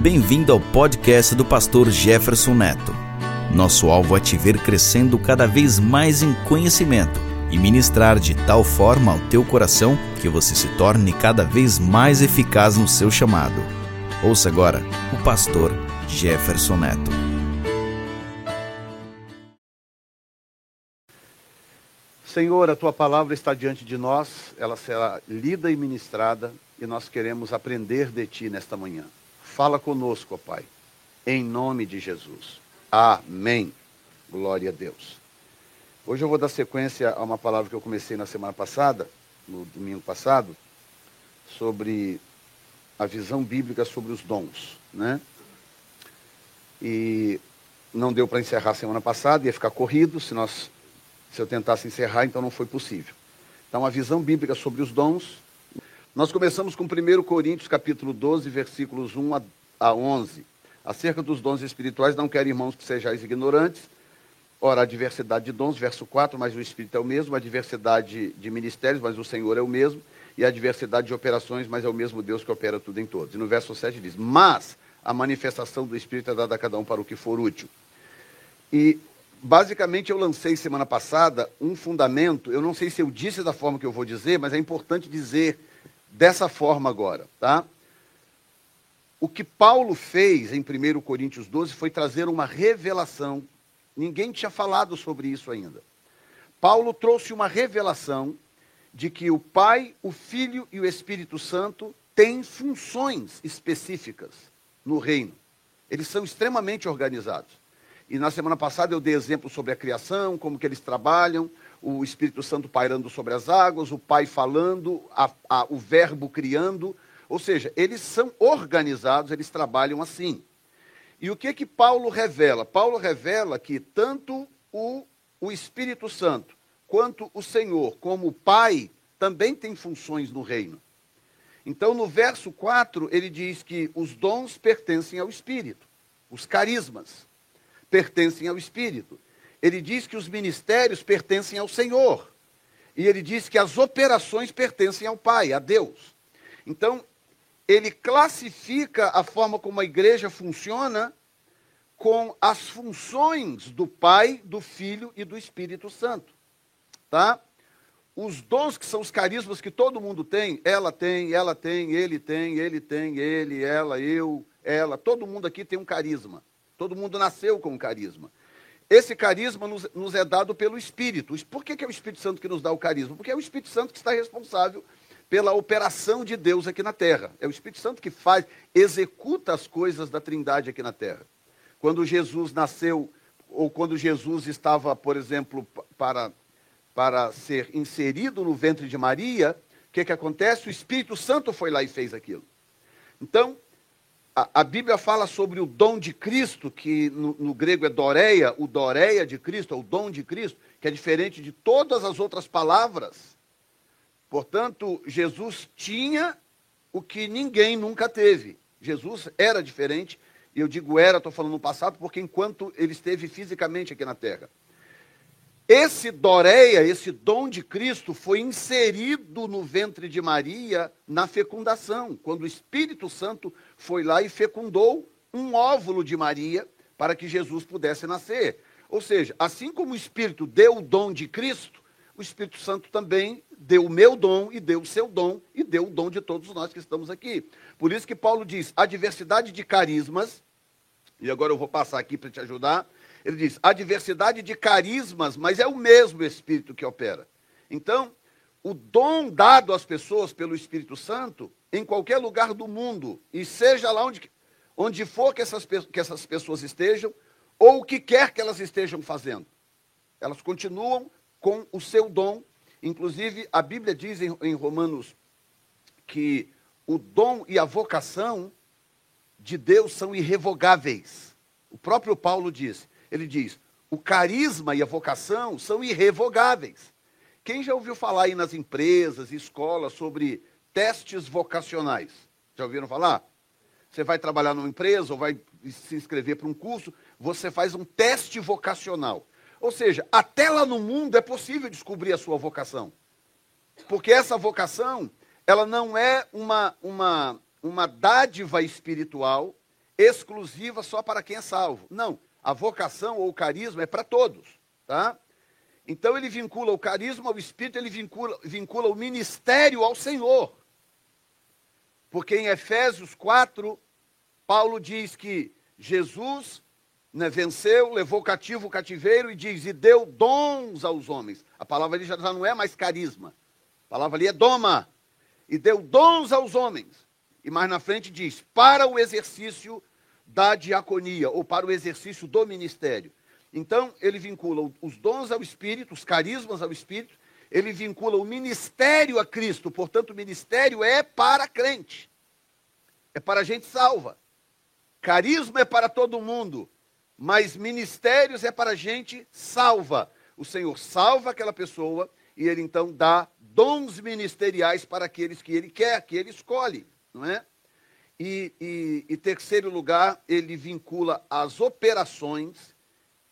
Bem-vindo ao podcast do pastor Jefferson Neto. Nosso alvo é te ver crescendo cada vez mais em conhecimento e ministrar de tal forma ao teu coração que você se torne cada vez mais eficaz no seu chamado. Ouça agora o pastor Jefferson Neto. Senhor, a tua palavra está diante de nós, ela será lida e ministrada e nós queremos aprender de ti nesta manhã. Fala conosco, ó Pai, em nome de Jesus. Amém. Glória a Deus. Hoje eu vou dar sequência a uma palavra que eu comecei na semana passada, no domingo passado, sobre a visão bíblica sobre os dons, né? E não deu para encerrar a semana passada, ia ficar corrido se nós se eu tentasse encerrar, então não foi possível. Então, a visão bíblica sobre os dons. Nós começamos com 1 Coríntios, capítulo 12, versículos 1 a 11. Acerca dos dons espirituais, não quero, irmãos, que sejais ignorantes. Ora, a diversidade de dons, verso 4, mas o Espírito é o mesmo, a diversidade de ministérios, mas o Senhor é o mesmo, e a diversidade de operações, mas é o mesmo Deus que opera tudo em todos. E no verso 7 diz: Mas a manifestação do Espírito é dada a cada um para o que for útil. E basicamente eu lancei semana passada um fundamento, eu não sei se eu disse da forma que eu vou dizer, mas é importante dizer dessa forma agora, tá? O que Paulo fez em 1 Coríntios 12 foi trazer uma revelação. Ninguém tinha falado sobre isso ainda. Paulo trouxe uma revelação de que o Pai, o Filho e o Espírito Santo têm funções específicas no reino. Eles são extremamente organizados. E na semana passada eu dei exemplo sobre a criação, como que eles trabalham, o Espírito Santo pairando sobre as águas, o Pai falando, a, a, o Verbo criando. Ou seja, eles são organizados, eles trabalham assim. E o que que Paulo revela? Paulo revela que tanto o, o Espírito Santo quanto o Senhor, como o Pai, também tem funções no reino. Então, no verso 4, ele diz que os dons pertencem ao Espírito, os carismas pertencem ao Espírito. Ele diz que os ministérios pertencem ao Senhor. E ele diz que as operações pertencem ao Pai, a Deus. Então, ele classifica a forma como a igreja funciona com as funções do Pai, do Filho e do Espírito Santo. Tá? Os dons que são os carismas que todo mundo tem, ela tem, ela tem, ele tem, ele tem, ele, ela, eu, ela, todo mundo aqui tem um carisma. Todo mundo nasceu com um carisma. Esse carisma nos, nos, é dado pelo Espírito. Por que, que, é o Espírito Santo que nos dá o carisma? Porque é o Espírito Santo que está responsável pela operação de Deus aqui na terra. É o Espírito Santo que faz, executa as coisas da Trindade aqui na terra. Quando Jesus nasceu, ou quando Jesus estava, por exemplo, para, para ser inserido no ventre de Maria, o que, que acontece? O Espírito Santo foi lá e fez aquilo. Então, a, a, Bíblia fala sobre o dom de Cristo, que no, no, grego é doreia, o doreia de Cristo, é o dom de Cristo, que é diferente de todas as outras palavras. Portanto, Jesus tinha o que ninguém nunca teve. Jesus era diferente, e eu digo era, estou falando no passado, porque enquanto ele esteve fisicamente aqui na terra. Esse Doreia, esse dom de Cristo, foi inserido no ventre de Maria na fecundação, quando o Espírito Santo foi lá e fecundou um óvulo de Maria para que Jesus pudesse nascer. Ou seja, assim como o Espírito deu o dom de Cristo, o Espírito Santo também deu o meu dom e deu o seu dom e deu o dom de todos nós que estamos aqui. Por isso que Paulo diz: a diversidade de carismas, e agora eu vou passar aqui para te ajudar ele diz: a diversidade de carismas, mas é o mesmo Espírito que opera. Então, o dom dado às pessoas pelo Espírito Santo, em qualquer lugar do mundo, e seja lá onde, onde for que essas, que essas pessoas estejam, ou o que quer que elas estejam fazendo, elas continuam com o seu dom. Inclusive, a Bíblia diz em, em Romanos que o dom e a vocação de Deus são irrevogáveis. O próprio Paulo diz: ele diz: o carisma e a vocação são irrevogáveis. Quem já ouviu falar aí nas empresas, escolas, sobre testes vocacionais? Já ouviram falar? Você vai trabalhar numa empresa ou vai se inscrever para um curso, você faz um teste vocacional. Ou seja, até lá no mundo é possível descobrir a sua vocação. Porque essa vocação, ela não é uma, uma, uma dádiva espiritual, exclusiva só para quem é salvo. Não, a vocação ou o carisma é para todos, tá? Então ele vincula o carisma ao Espírito, ele vincula, vincula o ministério ao Senhor. Porque em Efésios 4, Paulo diz que Jesus né, venceu, levou cativo o cativeiro e diz, e deu dons aos homens. A palavra ali já não é mais carisma. A palavra ali é doma. E deu dons aos homens. E mais na frente diz, para o exercício da diaconia, ou para o exercício do ministério. Então, ele vincula os dons ao Espírito, os carismas ao Espírito, ele vincula o ministério a Cristo, portanto, o ministério é para crente, é para gente salva. Carisma é para todo mundo, mas ministérios é para gente salva. O Senhor salva aquela pessoa e ele então dá dons ministeriais para aqueles que ele quer, que ele escolhe, não é? E, e, e terceiro lugar, ele vincula as operações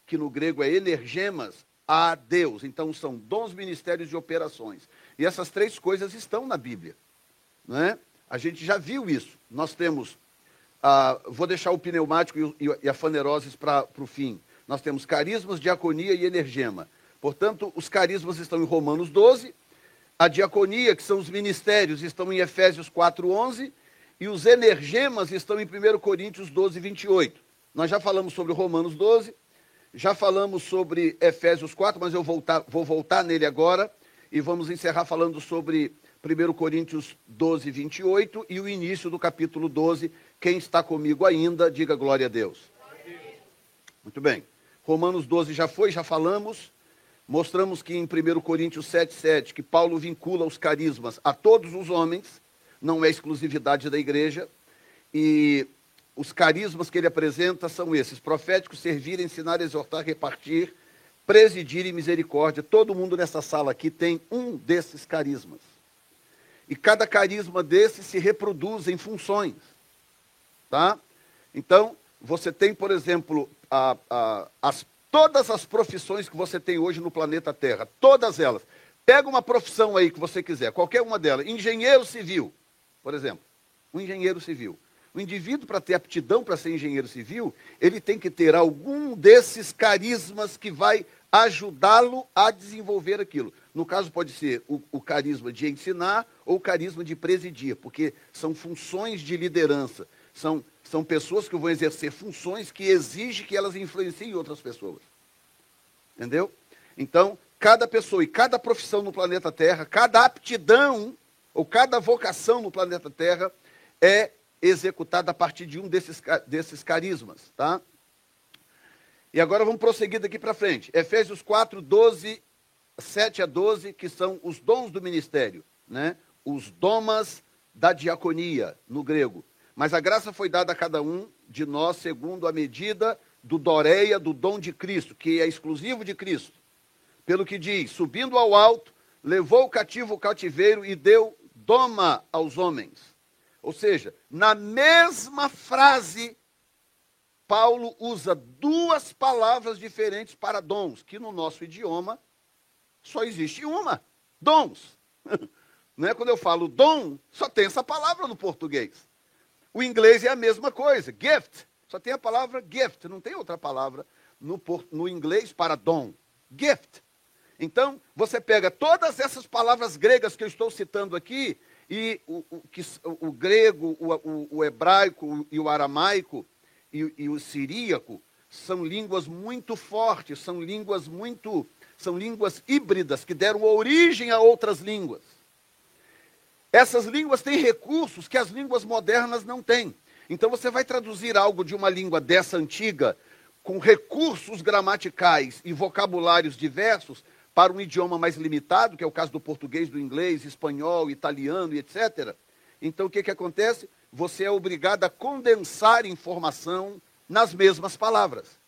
que no grego é energemas, a Deus. Então são dons, ministérios e operações. E essas três coisas estão na Bíblia. Não é? A gente já viu isso. Nós temos, ah, vou deixar o pneumático e, e a faneroses para o fim. Nós temos carismas, diaconia e energema. Portanto, os carismas estão em Romanos 12, a diaconia, que são os ministérios, estão em Efésios 4:11 e os energemas estão em 1 Coríntios 12, 28. Nós já falamos sobre Romanos 12, já falamos sobre Efésios 4, mas eu voltar, vou voltar nele agora e vamos encerrar falando sobre 1 Coríntios 12, 28 e o início do capítulo 12. Quem está comigo ainda, diga glória a Deus. Muito bem. Romanos 12 já foi, já falamos. Mostramos que em 1 Coríntios 7, 7, que Paulo vincula os carismas a todos os homens, não é exclusividade da igreja. E os carismas que ele apresenta são esses: proféticos, servir, ensinar, exortar, repartir, presidir e misericórdia. Todo mundo nessa sala aqui tem um desses carismas. E cada carisma desses se reproduz em funções. Tá? Então, você tem, por exemplo, a, a, as, todas as profissões que você tem hoje no planeta Terra, todas elas. Pega uma profissão aí que você quiser, qualquer uma delas. Engenheiro civil, por exemplo. Um engenheiro civil. O indivíduo, para ter aptidão para ser engenheiro civil, ele tem que ter algum desses carismas que vai ajudá-lo a desenvolver aquilo. No caso, pode ser o, o, carisma de ensinar ou o carisma de presidir, porque são funções de liderança. São, são pessoas que vão exercer funções que exigem que elas influenciem outras pessoas. Entendeu? Então, cada pessoa e cada profissão no planeta Terra, cada aptidão ou cada vocação no planeta Terra é executada a partir de um desses, desses carismas, tá? E agora vamos prosseguir daqui para frente. Efésios 4, 12, 7 a 12, que são os dons do ministério, né? Os domas da diaconia, no grego. Mas a graça foi dada a cada um de nós segundo a medida do doreia, do dom de Cristo, que é exclusivo de Cristo. Pelo que diz, subindo ao alto, levou o cativo o cativeiro e deu doma aos homens. Ou seja, na mesma frase, Paulo usa duas palavras diferentes para dons, que no nosso idioma só existe uma: dons. Não é quando eu falo dom, só tem essa palavra no português. O inglês é a mesma coisa, gift. Só tem a palavra gift, não tem outra palavra no, no inglês para dom. Gift. Então, você pega todas essas palavras gregas que eu estou citando aqui e o, o, que, o grego, o, o, hebraico e o aramaico e, e o siríaco são línguas muito fortes, são línguas muito, são línguas híbridas que deram origem a outras línguas. Essas línguas têm recursos que as línguas modernas não têm. Então você vai traduzir algo de uma língua dessa antiga com recursos gramaticais e vocabulários diversos para um idioma mais limitado, que é o caso do português, do inglês, espanhol, italiano e etc. Então, o que, que acontece? Você é obrigado a condensar informação nas mesmas palavras.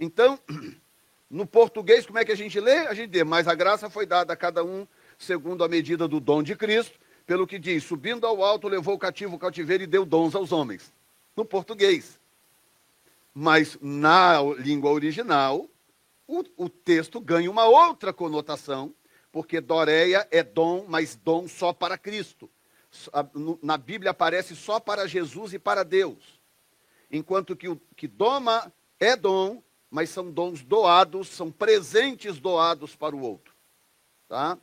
Então, no português, como é que a gente lê? A gente lê, mas a graça foi dada a cada um segundo a medida do dom de Cristo, pelo que diz, subindo ao alto, levou o cativo o cativeiro e deu dons aos homens. No português. Mas na língua original, o, o texto ganha uma outra conotação, porque Doreia é dom, mas dom só para Cristo. Na Bíblia aparece só para Jesus e para Deus. enquanto que o que doma é dom, mas são dons doados, são presentes doados para o outro. Tá?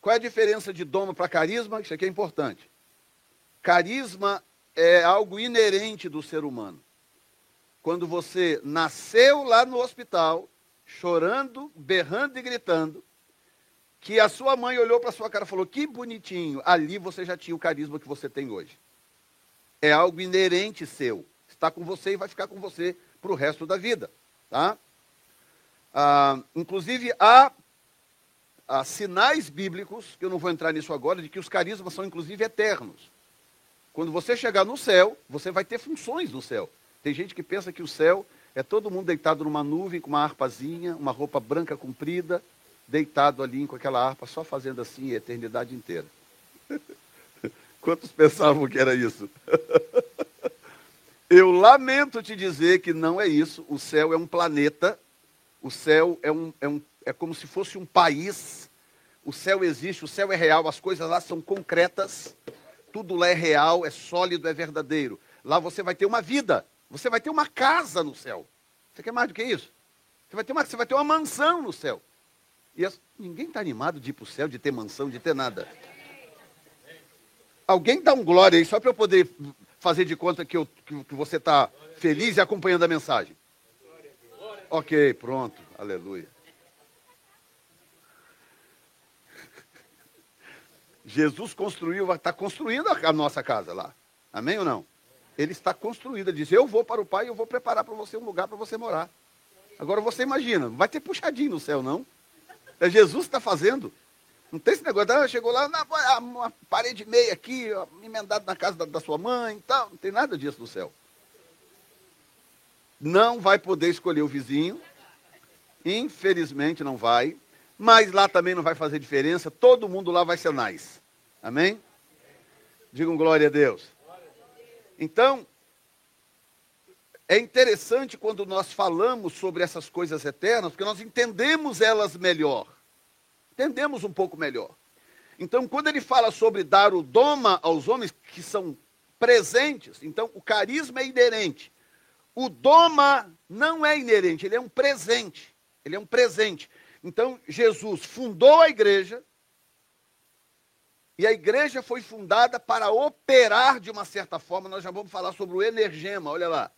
Qual é a diferença de doma para carisma? Isso aqui é importante. Carisma é algo inerente do ser humano. Quando você nasceu lá no hospital, chorando, berrando e gritando, que a sua mãe olhou para sua cara e falou: Que bonitinho, ali você já tinha o carisma que você tem hoje. É algo inerente seu. Está com você e vai ficar com você para o resto da vida. Tá? Ah, inclusive, há, há sinais bíblicos, que eu não vou entrar nisso agora, de que os carismas são inclusive eternos. Quando você chegar no céu, você vai ter funções no céu. Tem gente que pensa que o céu é todo mundo deitado numa nuvem com uma harpazinha, uma roupa branca comprida, deitado ali com aquela harpa, só fazendo assim a eternidade inteira. Quantos pensavam que era isso? Eu lamento te dizer que não é isso. O céu é um planeta, o céu é, um, é, um, é como se fosse um país. O céu existe, o céu é real, as coisas lá são concretas, tudo lá é real, é sólido, é verdadeiro. Lá você vai ter uma vida, você vai ter uma casa no céu. Você quer mais do que isso? Você vai ter uma, você vai ter uma mansão no céu. E as, ninguém está animado de ir para o céu, de ter mansão, de ter nada. Alguém dá um glória aí, só para eu poder fazer de conta que, eu, que, você está feliz e acompanhando a mensagem. Ok, pronto, aleluia. Jesus construiu, está construindo a nossa casa lá. Amém ou não? Ele está construído. Ele diz: Eu vou para o Pai e eu vou preparar para você um lugar para você morar. Agora você imagina, vai ter puxadinho no céu, não? É Jesus que está fazendo. Não tem esse negócio, ah, chegou lá, uma parede meia aqui, emendado na casa da, da sua mãe e tal. Não tem nada disso no céu. Não vai poder escolher o vizinho. Infelizmente não vai. Mas lá também não vai fazer diferença. Todo mundo lá vai ser nice. Amém? Digam glória a Deus. Então, é interessante quando nós falamos sobre essas coisas eternas, porque nós entendemos elas melhor. Entendemos um pouco melhor. Então, quando ele fala sobre dar o doma aos homens que são presentes, então o carisma é inerente. O doma não é inerente, ele é um presente. Ele é um presente. Então, Jesus fundou a igreja, e a igreja foi fundada para operar de uma certa forma. Nós já vamos falar sobre o energema, olha lá.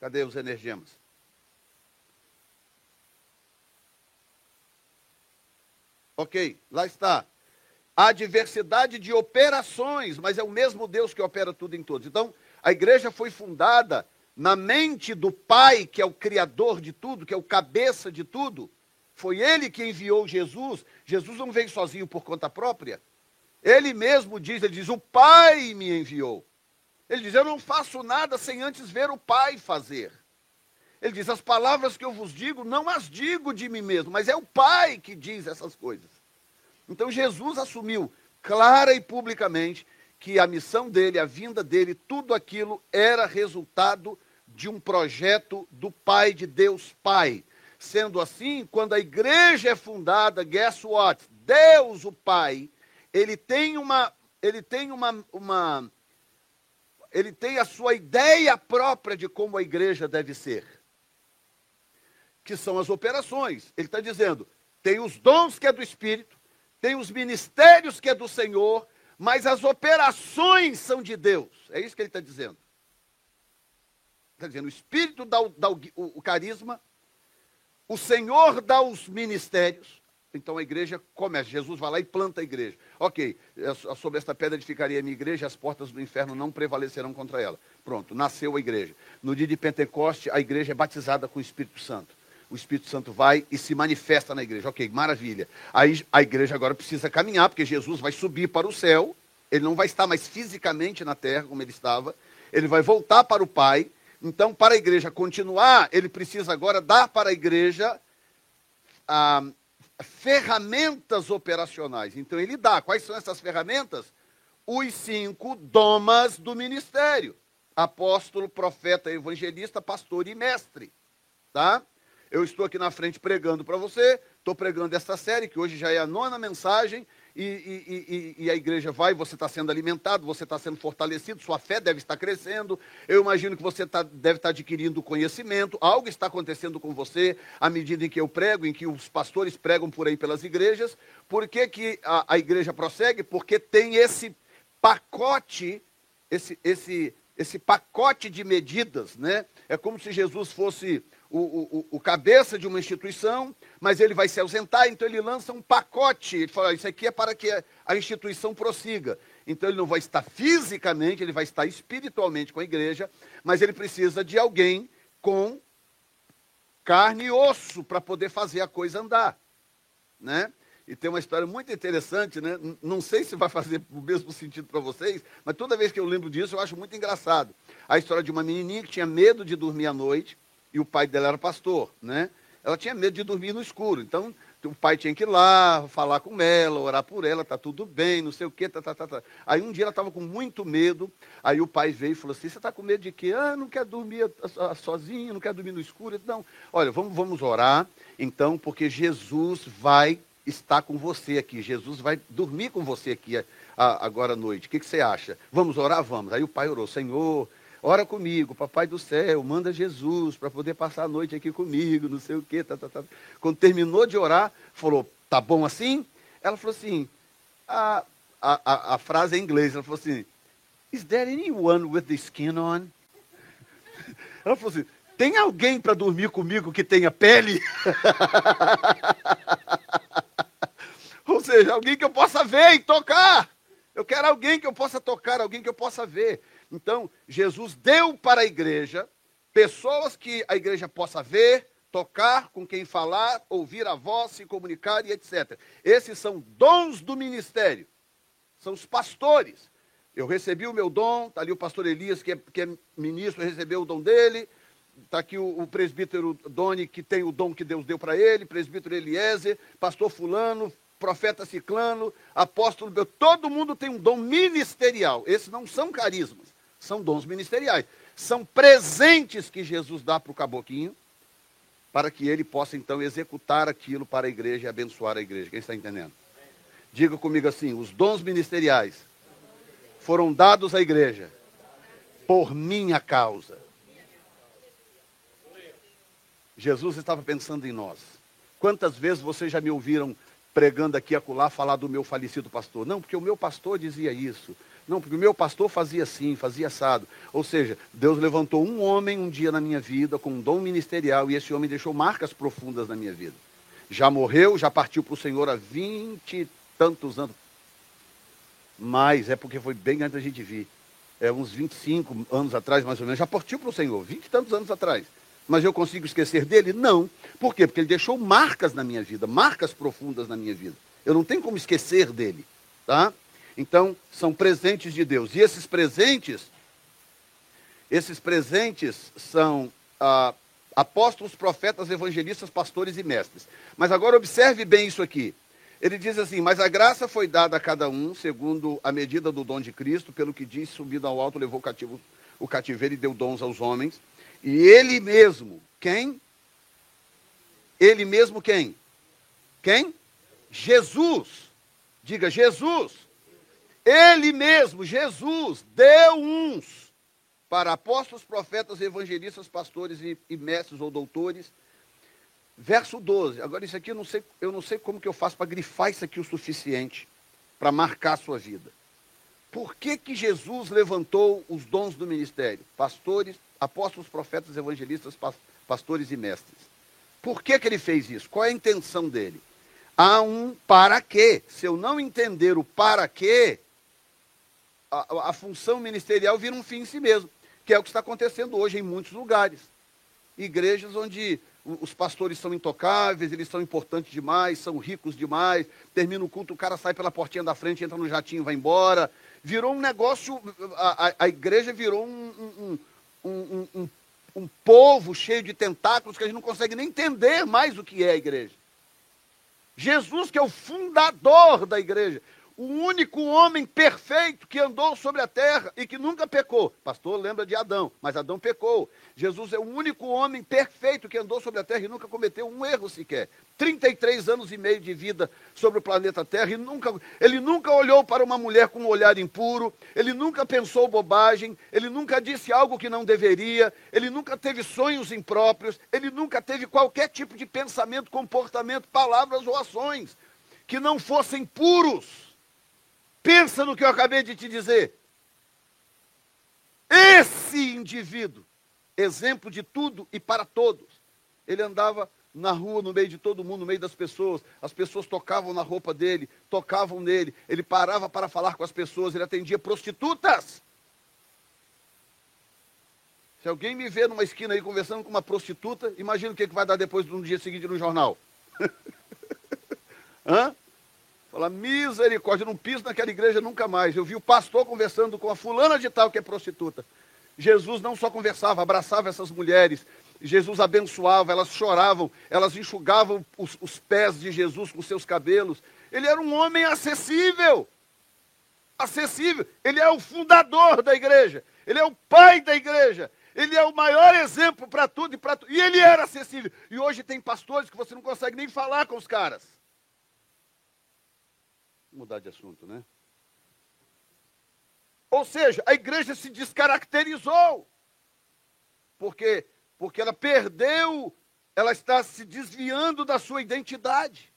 Cadê os energemas? Ok, lá está. Há diversidade de operações, mas é o mesmo Deus que opera tudo em todos. Então, a igreja foi fundada na mente do Pai, que é o Criador de tudo, que é o cabeça de tudo. Foi ele que enviou Jesus. Jesus não veio sozinho por conta própria. Ele mesmo diz, ele diz, o Pai me enviou. Ele diz: Eu não faço nada sem antes ver o Pai fazer. Ele diz: As palavras que eu vos digo, não as digo de mim mesmo, mas é o Pai que diz essas coisas. Então Jesus assumiu clara e publicamente que a missão dele, a vinda dele, tudo aquilo era resultado de um projeto do Pai de Deus Pai. Sendo assim, quando a igreja é fundada, guess what? Deus, o Pai, ele tem uma, ele tem uma, uma ele tem a sua ideia própria de como a igreja deve ser, que são as operações. Ele está dizendo: tem os dons que é do Espírito, tem os ministérios que é do Senhor, mas as operações são de Deus. É isso que ele está dizendo. Está dizendo: o Espírito dá, o, dá o, o, carisma, o Senhor dá os ministérios, então a igreja começa. Jesus vai lá e planta a igreja. Ok, é sobre esta pedra edificaria a minha igreja, as portas do inferno não prevalecerão contra ela. Pronto, nasceu a igreja. No dia de Pentecoste, a igreja é batizada com o Espírito Santo. O Espírito Santo vai e se manifesta na igreja. Ok, maravilha. Aí a igreja agora precisa caminhar, porque Jesus vai subir para o céu. Ele não vai estar mais fisicamente na terra como ele estava. Ele vai voltar para o Pai. Então, para a igreja continuar, ele precisa agora dar para a igreja a, ferramentas operacionais. Então ele dá. Quais são essas ferramentas? Os cinco domas do ministério: apóstolo, profeta, evangelista, pastor e mestre. Tá? Eu estou aqui na frente pregando para você, estou pregando esta série, que hoje já é a nona mensagem, e, e, e, a igreja vai, você está sendo alimentado, você está sendo fortalecido, sua fé deve estar crescendo. Eu imagino que você tá, deve estar adquirindo conhecimento, algo está acontecendo com você à medida em que eu prego, em que os pastores pregam por aí pelas igrejas. Por que, que a, a igreja prossegue? Porque tem esse pacote, esse, esse, esse pacote de medidas, né? É como se Jesus fosse o, o, o, cabeça de uma instituição, mas ele vai se ausentar, então ele lança um pacote. Ele fala: Isso aqui é para que a instituição prossiga. Então ele não vai estar fisicamente, ele vai estar espiritualmente com a igreja, mas ele precisa de alguém com carne e osso para poder fazer a coisa andar. Né? E tem uma história muito interessante, né? Não sei se vai fazer o mesmo sentido para vocês, mas toda vez que eu lembro disso, eu acho muito engraçado. A história de uma menininha que tinha medo de dormir à noite, e o pai dela era pastor, né? Ela tinha medo de dormir no escuro, então o pai tinha que ir lá, falar com ela, orar por ela, tá tudo bem, não sei o quê, tá, tá, tá, tá. Aí um dia ela estava com muito medo, aí o pai veio e falou assim, você está com medo de quê? Ah, não quer dormir sozinho, não quer dormir no escuro. Não, olha, vamos, vamos orar, então, porque Jesus vai estar com você aqui, Jesus vai dormir com você aqui agora à noite. O que, que você acha? Vamos orar? Vamos. Aí o pai orou, Senhor, ora comigo, papai do céu, manda Jesus para poder passar a noite aqui comigo, não sei o quê. Tá, tá, tá. Quando terminou de orar, falou, tá bom assim? Ela falou assim, a, a, a, frase é em inglês, ela falou assim, is there anyone with the skin on? Ela falou assim, tem alguém para dormir comigo que tenha pele? Ou seja, alguém que eu possa ver e tocar. Eu quero alguém que eu possa tocar, alguém que eu possa ver. Então, Jesus deu para a igreja pessoas que a igreja possa ver, tocar, com quem falar, ouvir a voz, se comunicar e etc. Esses são dons do ministério. São os pastores. Eu recebi o meu dom, está ali o pastor Elias, que é, que é ministro, recebeu o dom dele. Está aqui o, o, presbítero Doni, que tem o dom que Deus deu para ele, presbítero Eliezer, pastor Fulano, profeta Ciclano, apóstolo, todo mundo tem um dom ministerial. Esses não são carismas. São dons ministeriais. São presentes que Jesus dá para o caboquinho, para que ele possa então executar aquilo para a igreja e abençoar a igreja. Quem está entendendo? Diga comigo assim: os dons ministeriais foram dados à igreja por minha causa. Jesus estava pensando em nós. Quantas vezes vocês já me ouviram pregando aqui acolá falar do meu falecido pastor? Não, porque o meu pastor dizia isso. Não, porque o meu pastor fazia assim, fazia assado. Ou seja, Deus levantou um homem um dia na minha vida com um dom ministerial e esse homem deixou marcas profundas na minha vida. Já morreu, já partiu para o Senhor há vinte e tantos anos. Mas é porque foi bem antes da gente vir. É uns 25 anos atrás, mais ou menos. Já partiu para o Senhor, vinte e tantos anos atrás. Mas eu consigo esquecer dele? Não. Por quê? Porque ele deixou marcas na minha vida, marcas profundas na minha vida. Eu não tenho como esquecer dele. Tá? Então, são presentes de Deus. E esses presentes, esses presentes são ah, apóstolos, profetas, evangelistas, pastores e mestres. Mas agora observe bem isso aqui. Ele diz assim: Mas a graça foi dada a cada um, segundo a medida do dom de Cristo, pelo que diz, subindo ao alto, levou cativo, o cativeiro e deu dons aos homens. E ele mesmo, quem? Ele mesmo quem? Quem? Jesus. Diga Jesus ele mesmo, Jesus, deu uns para apóstolos, profetas, evangelistas, pastores e, e mestres ou doutores. Verso 12. Agora, isso aqui eu não sei, eu não sei como que eu faço para grifar isso aqui o suficiente para marcar a sua vida. Por que, que Jesus levantou os dons do ministério? Pastores, apóstolos, profetas, evangelistas, pastores e mestres. Por que, que ele fez isso? Qual é a intenção dele? Há um para quê. Se eu não entender o para quê, a, a função ministerial vira um fim em si mesmo, que é o que está acontecendo hoje em muitos lugares. Igrejas onde os pastores são intocáveis, eles são importantes demais, são ricos demais, termina o culto, o cara sai pela portinha da frente, entra no jatinho vai embora. Virou um negócio, a, a, a igreja virou um, um, um, um, um povo cheio de tentáculos que a gente não consegue nem entender mais o que é a igreja. Jesus, que é o fundador da igreja, o único homem perfeito que andou sobre a terra e que nunca pecou. Pastor lembra de Adão, mas Adão pecou. Jesus é o único homem perfeito que andou sobre a terra e nunca cometeu um erro sequer. 33 anos e meio de vida sobre o planeta Terra e nunca, ele nunca olhou para uma mulher com um olhar impuro, ele nunca pensou bobagem, ele nunca disse algo que não deveria, ele nunca teve sonhos impróprios, ele nunca teve qualquer tipo de pensamento, comportamento, palavras ou ações que não fossem puros. Pensa no que eu acabei de te dizer. Esse indivíduo, exemplo de tudo e para todos, ele andava na rua, no meio de todo mundo, no meio das pessoas. As pessoas tocavam na roupa dele, tocavam nele. Ele parava para falar com as pessoas, ele atendia prostitutas. Se alguém me vê numa esquina aí conversando com uma prostituta, imagina o que vai dar depois no dia seguinte no jornal. Hã? Fala, misericórdia, não piso naquela igreja nunca mais. Eu vi o pastor conversando com a fulana de tal que é prostituta. Jesus não só conversava, abraçava essas mulheres. Jesus abençoava, elas choravam, elas enxugavam os, os pés de Jesus com seus cabelos. Ele era um homem acessível. Acessível. Ele é o fundador da igreja. Ele é o pai da igreja. Ele é o maior exemplo para tudo e para tudo. E ele era acessível. E hoje tem pastores que você não consegue nem falar com os caras mudar de assunto, né? Ou seja, a igreja se descaracterizou. Porque porque ela perdeu, ela está se desviando da sua identidade.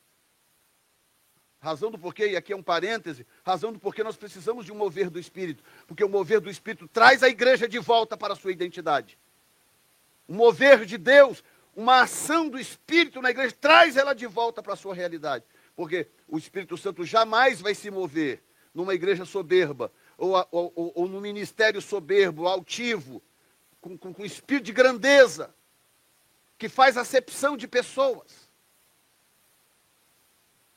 Razão do porquê, e aqui é um parêntese, razão do porquê nós precisamos de um mover do Espírito. Porque o mover do Espírito traz a igreja de volta para a sua identidade. O mover de Deus, uma ação do Espírito na igreja, traz ela de volta para a sua realidade. Porque o Espírito Santo jamais vai se mover numa igreja soberba, ou, ou, ou, ou num ministério soberbo, altivo, com, com, com espírito de grandeza, que faz acepção de pessoas.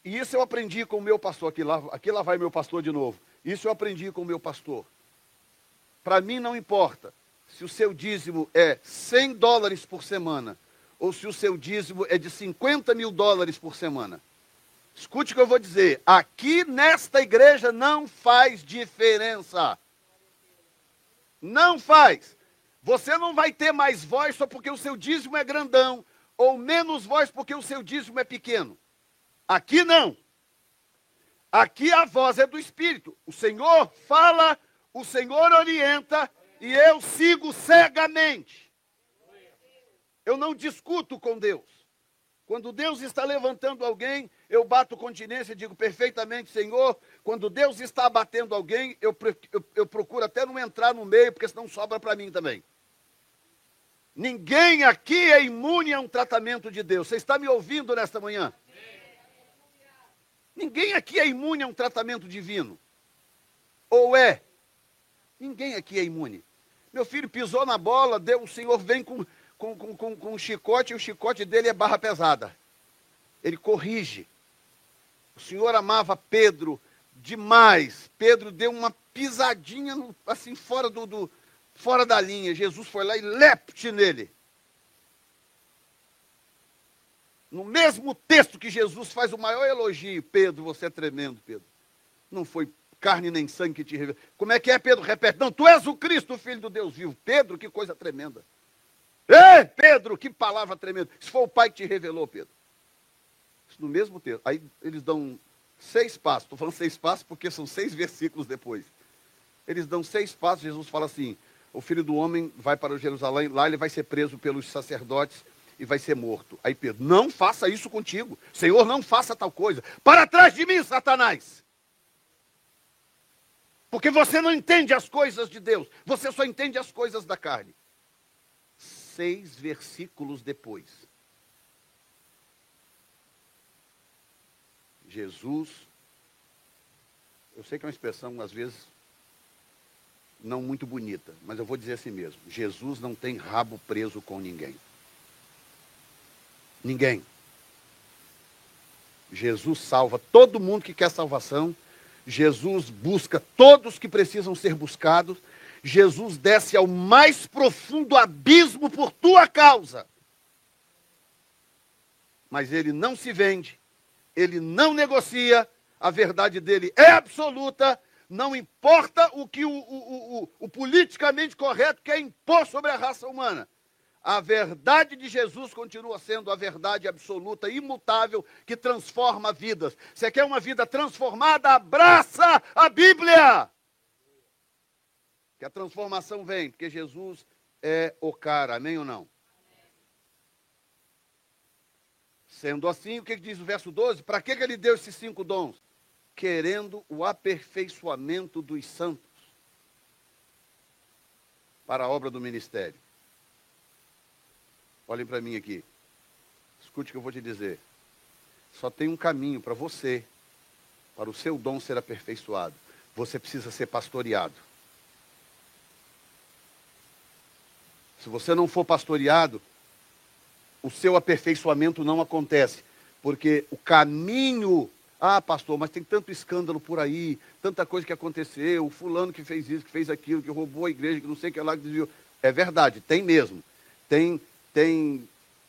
E isso eu aprendi com o meu pastor, aqui lá, aqui lá vai meu pastor de novo. Isso eu aprendi com o meu pastor. Para mim não importa se o seu dízimo é 100 dólares por semana, ou se o seu dízimo é de 50 mil dólares por semana. Escute o que eu vou dizer. Aqui nesta igreja não faz diferença. Não faz. Você não vai ter mais voz só porque o seu dízimo é grandão, ou menos voz porque o seu dízimo é pequeno. Aqui não. Aqui a voz é do Espírito. O Senhor fala, o Senhor orienta, e eu sigo cegamente. Eu não discuto com Deus. Quando Deus está levantando alguém, eu bato continência e digo perfeitamente, Senhor. Quando Deus está abatendo alguém, eu, eu, eu procuro até não entrar no meio, porque senão sobra para mim também. Ninguém aqui é imune a um tratamento de Deus. Você está me ouvindo nesta manhã? Ninguém aqui é imune a um tratamento divino. Ou é? Ninguém aqui é imune. Meu filho pisou na bola, deu, o Senhor vem com, com, com, com, um chicote, e o chicote dele é barra pesada. Ele corrige. O Senhor amava Pedro demais. Pedro deu uma pisadinha assim fora do, do fora da linha. Jesus foi lá e lepte nele. No mesmo texto que Jesus faz o maior elogio, Pedro, você é tremendo, Pedro. Não foi carne nem sangue que te revelou. Como é que é, Pedro? Repete. Não, tu és o Cristo, o filho do Deus vivo. Pedro, que coisa tremenda. Ei, Pedro, que palavra tremenda. Isso foi o Pai que te revelou, Pedro no mesmo texto. Aí eles dão seis passos. Estou falando seis passos porque são seis versículos depois. Eles dão seis passos. Jesus fala assim: o filho do homem vai para Jerusalém, lá ele vai ser preso pelos sacerdotes e vai ser morto. Aí Pedro, não faça isso contigo. Senhor, não faça tal coisa. Para trás de mim, Satanás. Porque você não entende as coisas de Deus, você só entende as coisas da carne. Seis versículos depois, Jesus, eu sei que é uma expressão, às vezes, não muito bonita, mas eu vou dizer assim mesmo: Jesus não tem rabo preso com ninguém. Ninguém. Jesus salva todo mundo que quer salvação. Jesus busca todos que precisam ser buscados. Jesus desce ao mais profundo abismo por tua causa. Mas ele não se vende, ele não negocia, a verdade dele é absoluta, não importa o que o, o, o, o, politicamente correto quer impor sobre a raça humana. A verdade de Jesus continua sendo a verdade absoluta, imutável, que transforma vidas. Você quer uma vida transformada? Abraça a Bíblia! Que a transformação vem, porque Jesus é o cara, amém ou não? Sendo assim, o que diz o verso 12? Para que ele deu esses cinco dons? Querendo o aperfeiçoamento dos santos para a obra do ministério. Olhem para mim aqui. Escute o que eu vou te dizer. Só tem um caminho para você, para o seu dom ser aperfeiçoado. Você precisa ser pastoreado. Se você não for pastoreado, o seu aperfeiçoamento não acontece. Porque o caminho. Ah, pastor, mas tem tanto escândalo por aí, tanta coisa que aconteceu, o fulano que fez isso, que fez aquilo, que roubou a igreja, que não sei o que lá, que desviou. É verdade, tem mesmo. Tem tem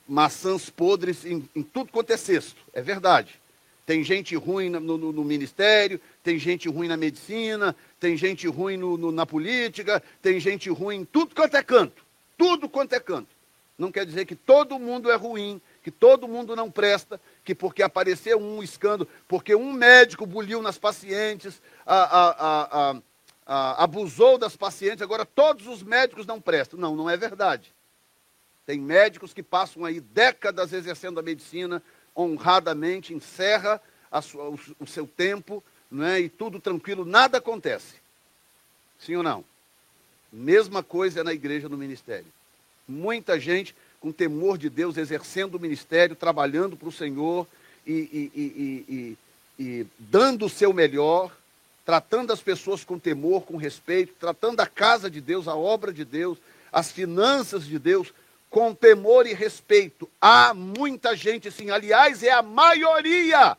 maçãs podres em, em, tudo quanto é cesto, é verdade. Tem gente ruim no, no, no ministério, tem gente ruim na medicina, tem gente ruim no, na política, tem gente ruim em tudo quanto é canto. Tudo quanto é canto. Não quer dizer que todo mundo é ruim, que todo mundo não presta, que porque apareceu um escândalo, porque um médico buliu nas pacientes, a, a, a, abusou das pacientes, agora todos os médicos não prestam. Não, não é verdade. Tem médicos que passam aí décadas exercendo a medicina honradamente, encerra sua, o, o, seu tempo, né, e tudo tranquilo, nada acontece. Sim ou não? Mesma coisa é na igreja, no ministério. Muita gente com temor de Deus, exercendo o ministério, trabalhando para o Senhor e, e, e, e dando o seu melhor, tratando as pessoas com temor, com respeito, tratando a casa de Deus, a obra de Deus, as finanças de Deus com temor e respeito. Há muita gente sim, aliás, é a maioria.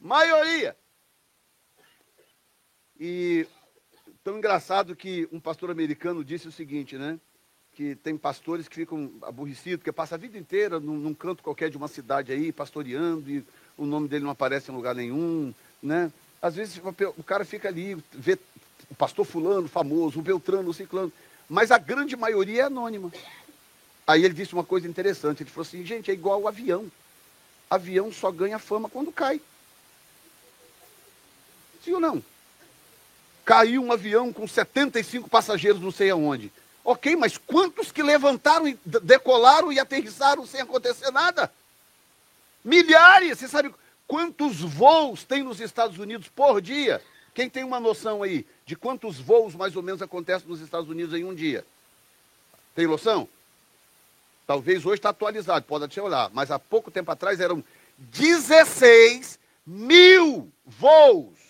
Maioria. E tão engraçado que um pastor americano disse o seguinte, né? Que tem pastores que ficam aborrecidos, porque passa a vida inteira num, num canto qualquer de uma cidade aí, pastoreando, e o nome dele não aparece em lugar nenhum, né? Às vezes o cara fica ali, vê o pastor fulano, famoso, o Beltrano, o Ciclano, mas a grande maioria é anônima. Aí ele disse uma coisa interessante, ele falou assim, gente, é igual o avião. Avião só ganha fama quando cai. Sim ou não? Caiu um avião com 75 passageiros não sei aonde. Ok, mas quantos que levantaram, e decolaram e aterrissaram sem acontecer nada? Milhares! Você sabe quantos voos tem nos Estados Unidos por dia? Quem tem uma noção aí de quantos voos mais ou menos acontecem nos Estados Unidos em um dia? Tem noção? Talvez hoje está atualizado, pode até olhar, mas há pouco tempo atrás eram 16 mil voos.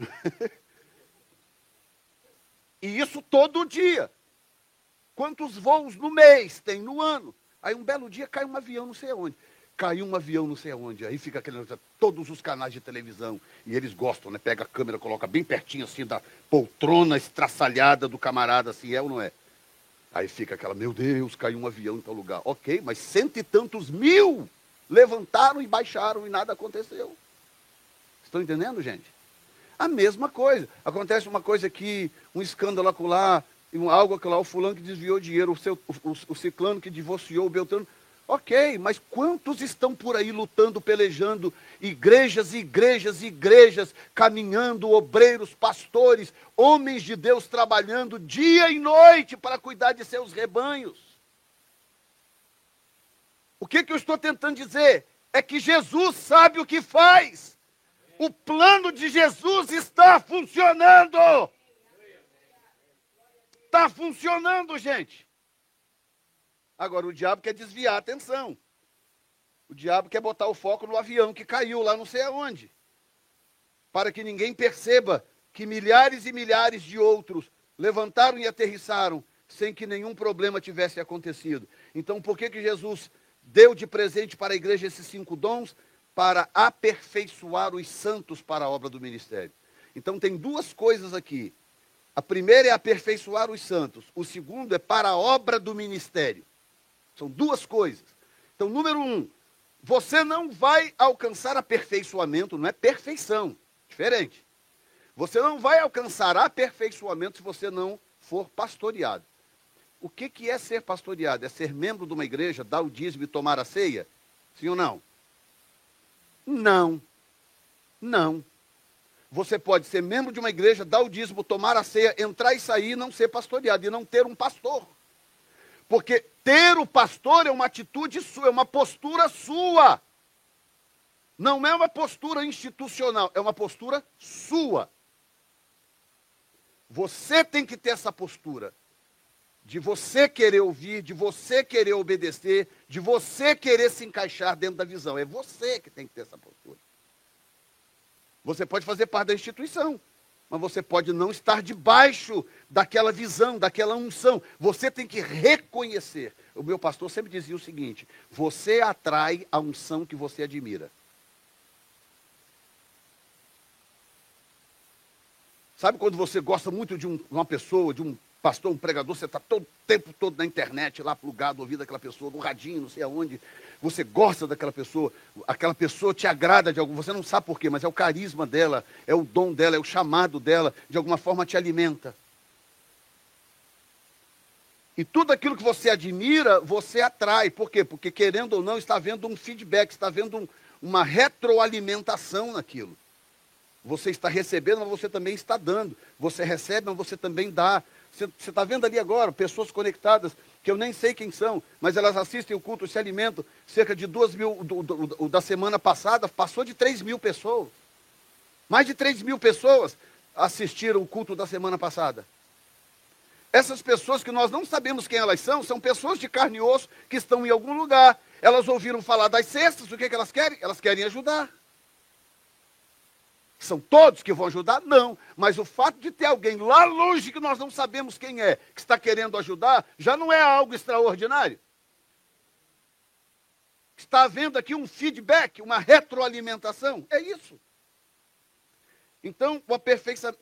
e isso todo dia. Quantos voos no mês tem no ano? Aí um belo dia cai um avião, não sei aonde caiu um avião não sei aonde. Aí fica aquele, todos os canais de televisão. E eles gostam, né? Pega a câmera, coloca bem pertinho assim da poltrona estraçalhada do camarada, assim é ou não é? Aí fica aquela, meu Deus, caiu um avião em tal lugar. Ok, mas cento e tantos mil levantaram e baixaram e nada aconteceu. Estão entendendo, gente? A mesma coisa. Acontece uma coisa aqui, um escândalo acolá, algo acolá, o fulano que desviou dinheiro, o, seu, o, o, ciclano que divorciou, o Beltrano. Ok, mas quantos estão por aí lutando, pelejando, igrejas, igrejas, igrejas, caminhando, obreiros, pastores, homens de Deus trabalhando dia e noite para cuidar de seus rebanhos? O que, que eu estou tentando dizer? É que Jesus sabe o que faz. O plano de Jesus está funcionando. Está funcionando, gente. Agora, o diabo quer desviar a atenção. O diabo quer botar o foco no avião que caiu lá não sei aonde. Para que ninguém perceba que milhares e milhares de outros levantaram e aterrissaram sem que nenhum problema tivesse acontecido. Então, por que, que Jesus deu de presente para a igreja esses cinco dons? Para aperfeiçoar os santos para a obra do ministério. Então, tem duas coisas aqui. A primeira é aperfeiçoar os santos. O segundo é para a obra do ministério. São duas coisas. Então, número um, você não vai alcançar aperfeiçoamento, não é perfeição, diferente. Você não vai alcançar aperfeiçoamento se você não for pastoreado. O que, que é ser pastoreado? É ser membro de uma igreja, dar o dízimo e tomar a ceia? Sim ou não? Não. Não. Você pode ser membro de uma igreja, dar o dízimo, tomar a ceia, entrar e sair e não ser pastoreado, e não ter um pastor. Porque ter o pastor é uma atitude sua, é uma postura sua. Não é uma postura institucional, é uma postura sua. Você tem que ter essa postura de você querer ouvir, de você querer obedecer, de você querer se encaixar dentro da visão. É você que tem que ter essa postura. Você pode fazer parte da instituição, mas você pode não estar debaixo daquela visão, daquela unção. Você tem que reconhecer. O meu pastor sempre dizia o seguinte: você atrai a unção que você admira. Sabe quando você gosta muito de, um, uma pessoa, de um pastor, um pregador, você está todo tempo todo na internet, lá plugado, ouvindo aquela pessoa, no radinho, não sei aonde. Você gosta daquela pessoa, aquela pessoa te agrada de algum, você não sabe por quê, mas é o carisma dela, é o dom dela, é o chamado dela, de alguma forma te alimenta. E tudo aquilo que você admira, você atrai. Por quê? Porque querendo ou não, está havendo um feedback, está havendo um, uma retroalimentação naquilo. Você está recebendo, mas você também está dando. Você recebe, mas você também dá. Você está vendo ali agora pessoas conectadas, que eu nem sei quem são, mas elas assistem o culto, se alimentam. Cerca de duas mil, do, do, do, da semana passada, passou de 3 mil pessoas. Mais de 3 mil pessoas assistiram o culto da semana passada. Essas pessoas que nós não sabemos quem elas são, são pessoas de carne e osso que estão em algum lugar. Elas ouviram falar das cestas, o que, que elas querem? Elas querem ajudar. São todos que vão ajudar? Não. Mas o fato de ter alguém lá longe que nós não sabemos quem é, que está querendo ajudar, já não é algo extraordinário. Está havendo aqui um feedback, uma retroalimentação. É isso. Então,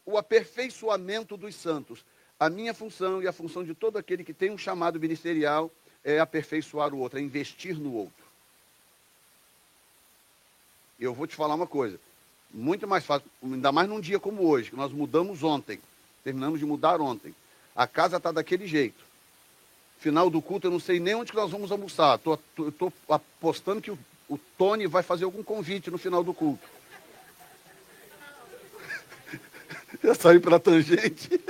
o, aperfeiçoamento dos santos. A minha função e a função de todo aquele que tem um chamado ministerial é aperfeiçoar o outro, é investir no outro. Eu vou te falar uma coisa. Muito mais fácil, ainda mais num dia como hoje, que nós mudamos ontem. Terminamos de mudar ontem. A casa está daquele jeito. Final do culto, eu não sei nem onde que nós vamos almoçar. Estou apostando que o, o Tony vai fazer algum convite no final do culto. Já saiu pela tangente.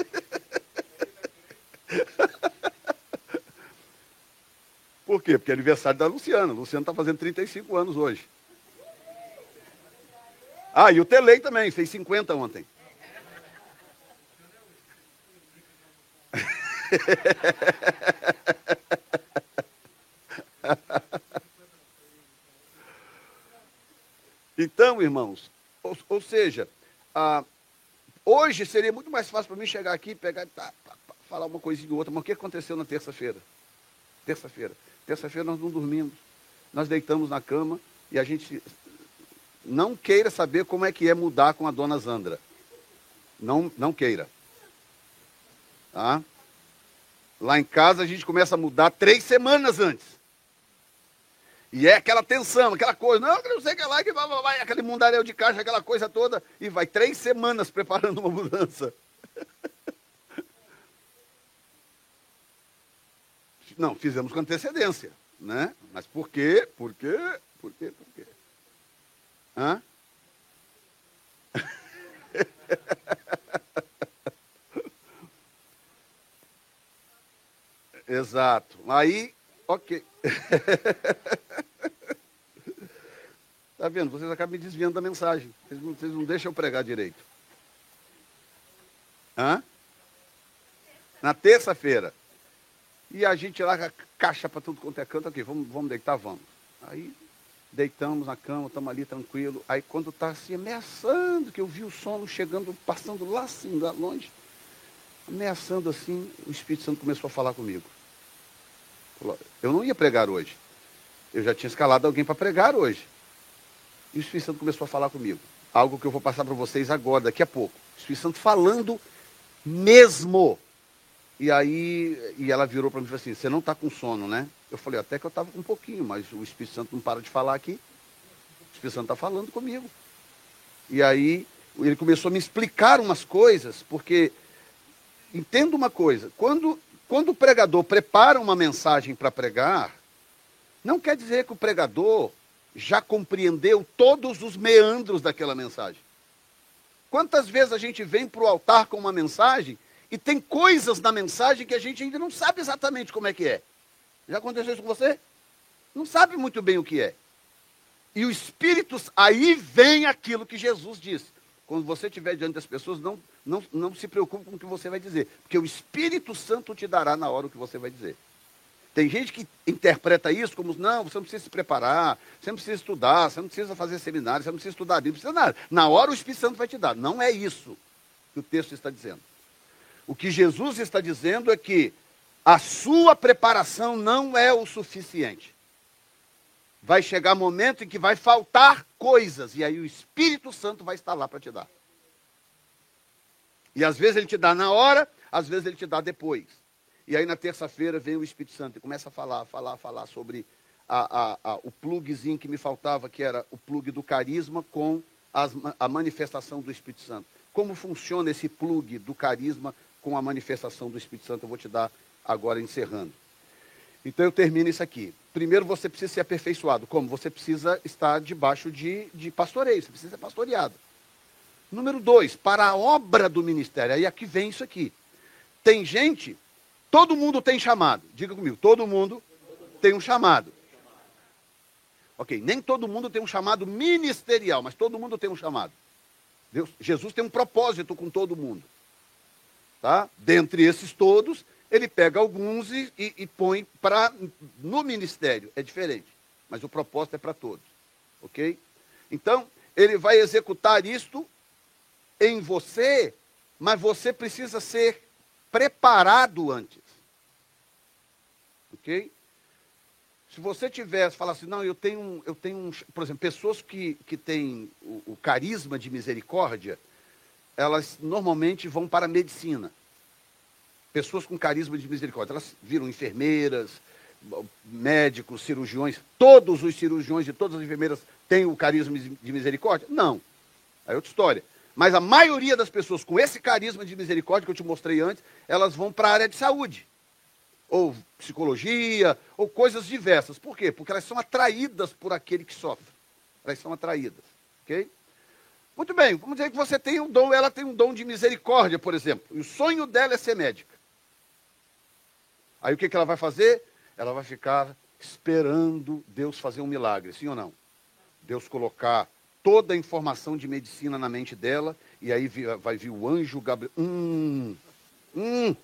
Por quê? Porque é aniversário da Luciana. Luciana está fazendo 35 anos hoje. Ah, e o Telei também, fez 50 ontem. então, irmãos, ou, ou seja, ah, hoje seria muito mais fácil para mim chegar aqui, pegar tá, tá, falar uma coisinha ou outra, mas o que aconteceu na terça-feira? Terça-feira. Terça-feira nós não dormimos. Nós deitamos na cama e a gente não queira saber como é que é mudar com a dona Zandra. Não, não queira. Tá? Lá em casa a gente começa a mudar três semanas antes. E é aquela tensão, aquela coisa, não, não sei o que lá, que vai, vai, aquele mundaréu de caixa, aquela coisa toda, e vai três semanas preparando uma mudança. Não, fizemos com antecedência, né? Mas por quê? Por quê? Por quê? Por quê? Hã? Exato. Aí, ok. Está vendo? Vocês acabam me desviando da mensagem. Vocês não, vocês não deixam eu pregar direito. Hã? Na terça-feira. E a gente lá com a caixa para tudo quanto é canto aqui. Vamos, vamos deitar? Vamos. Aí deitamos na cama, estamos ali tranquilo. Aí quando está assim, ameaçando, que eu vi o sono chegando, passando lá assim, lá longe, ameaçando assim, o Espírito Santo começou a falar comigo. Eu não ia pregar hoje. Eu já tinha escalado alguém para pregar hoje. E o Espírito Santo começou a falar comigo. Algo que eu vou passar para vocês agora, daqui a pouco. O Espírito Santo falando mesmo. E aí, e ela virou para mim e falou assim: Você não está com sono, né? Eu falei, até que eu estava com um pouquinho, mas o Espírito Santo não para de falar aqui. O Espírito Santo está falando comigo. E aí ele começou a me explicar umas coisas, porque entenda uma coisa, quando, quando o pregador prepara uma mensagem para pregar, não quer dizer que o pregador já compreendeu todos os meandros daquela mensagem. Quantas vezes a gente vem para o altar com uma mensagem e tem coisas na mensagem que a gente ainda não sabe exatamente como é que é? Já aconteceu isso com você? Não sabe muito bem o que é. E o Espírito, aí vem aquilo que Jesus disse. Quando você estiver diante das pessoas, não, não, não se preocupe com o que você vai dizer, porque o Espírito Santo te dará na hora o que você vai dizer. Tem gente que interpreta isso como, não, você não precisa se preparar, você não precisa estudar, você não precisa fazer seminário, você não precisa estudar não precisa nada. Na hora o Espírito Santo vai te dar. Não é isso que o texto está dizendo. O que Jesus está dizendo é que a sua preparação não é o suficiente. Vai chegar momento em que vai faltar coisas, e aí o Espírito Santo vai estar lá para te dar. E às vezes ele te dá na hora, às vezes ele te dá depois. E aí na terça-feira vem o Espírito Santo e começa a falar, falar, falar sobre a, a, a, o plugzinho que me faltava, que era o plug do carisma com as, a manifestação do Espírito Santo. Como funciona esse plug do carisma com a manifestação do Espírito Santo? Eu vou te dar agora encerrando. Então eu termino isso aqui. Primeiro você precisa ser aperfeiçoado. Como? Você precisa estar debaixo de, de pastoreio, você precisa ser pastoreado. Número dois, para a obra do ministério. Aí aqui vem isso aqui. Tem gente, todo mundo tem chamado. Diga comigo, todo mundo tem um chamado. Ok, nem todo mundo tem um chamado ministerial, mas todo mundo tem um chamado. Deus, Jesus tem um propósito com todo mundo. Tá? Dentre esses todos, ele pega alguns e, e, e põe para no ministério. É diferente, mas o propósito é para todos. Ok? Então, ele vai executar isto em você, mas você precisa ser preparado antes. Ok? Se você tivesse, falar assim, não, eu tenho, eu tenho por exemplo, pessoas que, que têm o, o carisma de misericórdia, elas normalmente vão para a medicina pessoas com carisma de misericórdia. Elas viram enfermeiras, médicos, cirurgiões. Todos os cirurgiões e todas as enfermeiras têm o carisma de misericórdia? Não. É outra história. Mas a maioria das pessoas com esse carisma de misericórdia que eu te mostrei antes, elas vão para a área de saúde. Ou psicologia, ou coisas diversas. Por quê? Porque elas são atraídas por aquele que sofre. Elas são atraídas. Ok? Muito bem, vamos dizer que você tem um dom, ela tem um dom de misericórdia, por exemplo. E o sonho dela é ser médica. Aí o que, que ela vai fazer? Ela vai ficar esperando Deus fazer um milagre, sim ou não? Deus colocar toda a informação de medicina na mente dela, e aí vai vir o anjo Gabriel. Hum, hum,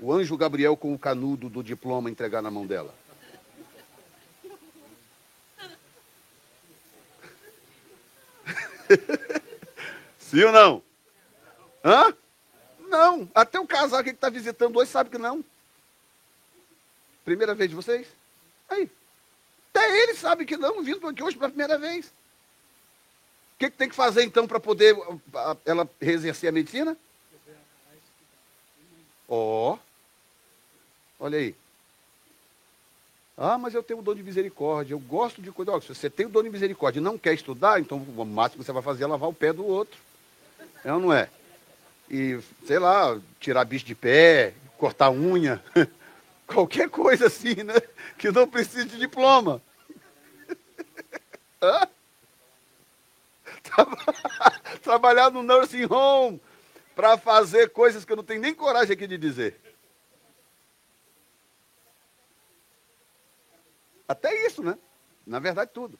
o anjo Gabriel com o canudo do diploma entregar na mão dela. Sim ou não? Hã? Não. Até o casal que está visitando hoje sabe que não. Primeira vez de vocês? Aí. Até ele sabe que não, vindo aqui hoje pela primeira vez. O que, que tem que fazer então para poder ela exercer a medicina? Ó. Oh. Olha aí. Ah, mas eu tenho o dom de misericórdia, eu gosto de cuidar. Se você tem o dom de misericórdia e não quer estudar, então o máximo que você vai fazer é lavar o pé do outro. É ou não é? E, sei lá, tirar bicho de pé, cortar unha. Qualquer coisa assim, né? Que não precisa de diploma. Trabalhar no nursing home para fazer coisas que eu não tenho nem coragem aqui de dizer. Até isso, né? Na verdade, tudo.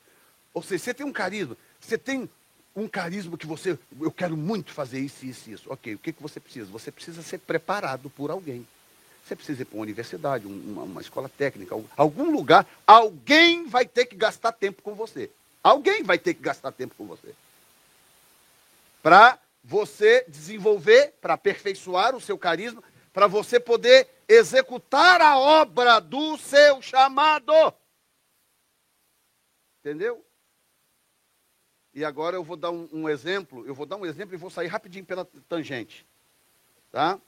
Ou seja, você tem um carisma, você tem um carisma que você, eu quero muito fazer isso, isso, isso. Ok, o que, que você precisa? Você precisa ser preparado por alguém. Você precisa ir para uma universidade, uma, uma escola técnica, algum lugar. Alguém vai ter que gastar tempo com você. Alguém vai ter que gastar tempo com você. Para você desenvolver, para aperfeiçoar o seu carisma, para você poder executar a obra do seu chamado. Entendeu? E agora eu vou dar um, um, exemplo, eu vou dar um exemplo e vou sair rapidinho pela tangente. Tá?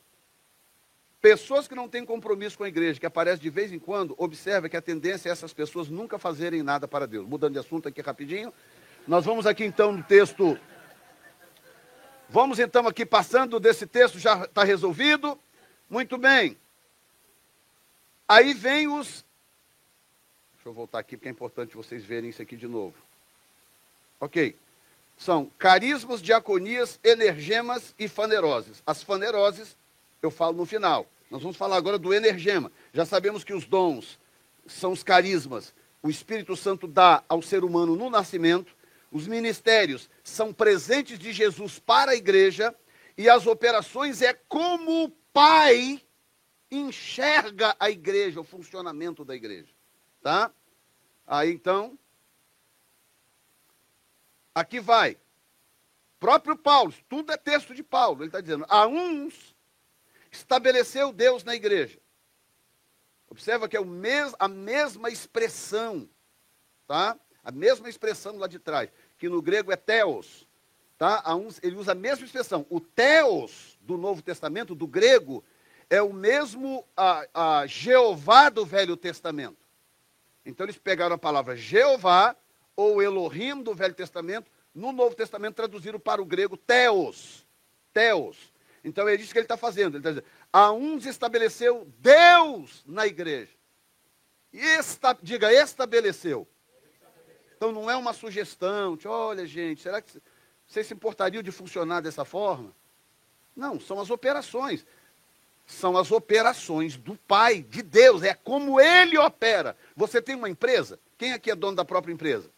Pessoas que não têm compromisso com a igreja, que aparecem de vez em quando, observa que a tendência é essas pessoas nunca fazerem nada para Deus. Mudando de assunto aqui rapidinho. Nós vamos aqui então no texto. Vamos então aqui passando desse texto, já está resolvido. Muito bem. Aí vem os. Deixa eu voltar aqui porque é importante vocês verem isso aqui de novo. Ok. São carismas, diaconias, energemas e faneroses. As faneroses eu falo no final. Nós vamos falar agora do energema. Já sabemos que os dons são os carismas. O Espírito Santo dá ao ser humano no nascimento. Os ministérios são presentes de Jesus para a igreja. E as operações é como o Pai enxerga a igreja, o funcionamento da igreja. Tá? Aí então, aqui vai. Próprio Paulo, tudo é texto de Paulo. Ele está dizendo: a uns estabeleceu Deus na igreja. Observa que é mes, a mesma expressão, tá? A mesma expressão lá de trás, que no grego é theos, tá? Ele usa a mesma expressão. O theos do Novo Testamento, do grego, é o mesmo a, a Jeová do Velho Testamento. Então eles pegaram a palavra Jeová ou Elohim do Velho Testamento, no Novo Testamento traduziram para o grego theos. Theos. Então é isso que ele está fazendo. Ele está dizendo, a uns estabeleceu Deus na igreja. Esta, diga, estabeleceu. Então não é uma sugestão, de, olha gente, será que vocês se importariam de funcionar dessa forma? Não, são as operações. São as operações do Pai, de Deus, é como Ele opera. Você tem uma empresa? Quem aqui é dono da própria empresa?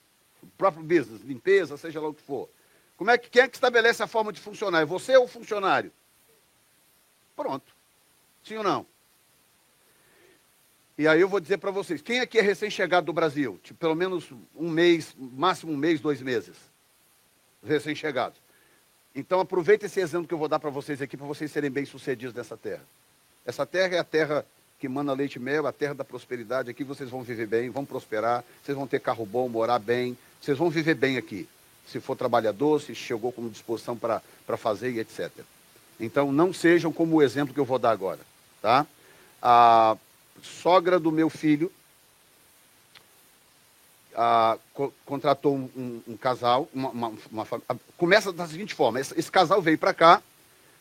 Próprio business, limpeza, seja lá o que for. Como é que, quem é que estabelece a forma de funcionar? É você ou o funcionário? Pronto. Sim ou não? E aí eu vou dizer para vocês, quem aqui é recém-chegado do Brasil? Tipo, pelo menos um mês, máximo um mês, dois meses. Recém-chegados. Então aproveita esse exemplo que eu vou dar para vocês aqui, para vocês serem bem-sucedidos nessa terra. Essa terra é a terra que manda leite e mel, a terra da prosperidade. Aqui vocês vão viver bem, vão prosperar, vocês vão ter carro bom, morar bem, vocês vão viver bem aqui. Se for trabalhador, se chegou com disposição para fazer e etc. Então, não sejam como o exemplo que eu vou dar agora. Tá? A sogra do meu filho a, co contratou um, um, casal, uma, uma, uma, começa da seguinte forma: esse, esse casal veio para cá,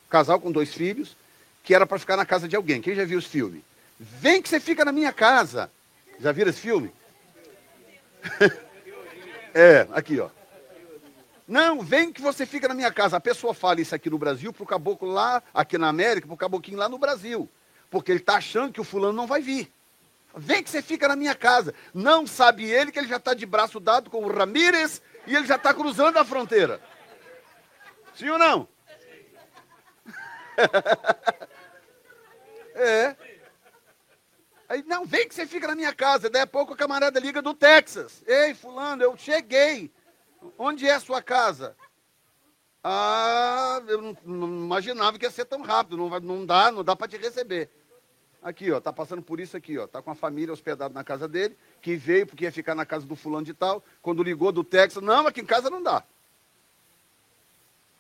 casal com dois filhos, que era para ficar na casa de alguém. Quem já viu os filmes? Vem que você fica na minha casa. Já viram esse filme? é, aqui, ó. Não, vem que você fica na minha casa. A pessoa fala isso aqui no Brasil para o caboclo lá, aqui na América, para o caboclinho lá no Brasil. Porque ele está achando que o fulano não vai vir. Vem que você fica na minha casa. Não sabe ele que ele já está de braço dado com o Ramírez e ele já está cruzando a fronteira. Sim ou não? é. Aí, não, vem que você fica na minha casa. Daí a pouco a camarada liga do Texas. Ei, fulano, eu cheguei. Onde é a sua casa? Ah, eu não, não imaginava que ia ser tão rápido. Não, não dá, não dá para te receber. Aqui, ó, tá passando por isso aqui, ó. Tá com a família hospedada na casa dele, que veio porque ia ficar na casa do fulano de tal. Quando ligou do Texas, não, aqui em casa não dá.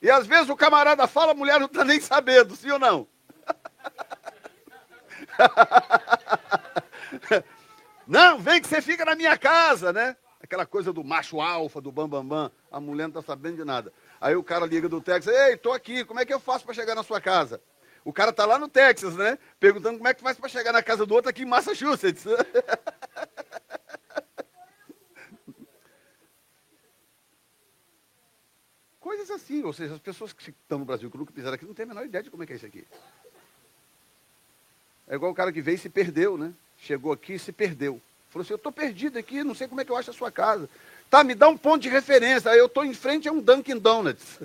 E às vezes o camarada fala, a mulher não está nem sabendo, sim ou não? não, vem que você fica na minha casa, né? aquela coisa do macho alfa, do bambambam, bam, bam, a mulher não está sabendo de nada. Aí o cara liga do Texas, ei, estou aqui, como é que eu faço para chegar na sua casa? O cara está lá no Texas, né? Perguntando como é que faz para chegar na casa do outro aqui em Massachusetts. Coisas assim, ou seja, as pessoas que estão no Brasil, que nunca pisaram aqui, não têm a menor ideia de como é que é isso aqui. É igual o cara que veio e se perdeu, né? Chegou aqui e se perdeu. Falou assim, eu estou perdido aqui, não sei como é que eu acho a sua casa. Tá, me dá um ponto de referência. Aí eu estou em frente a um Dunkin' Donuts.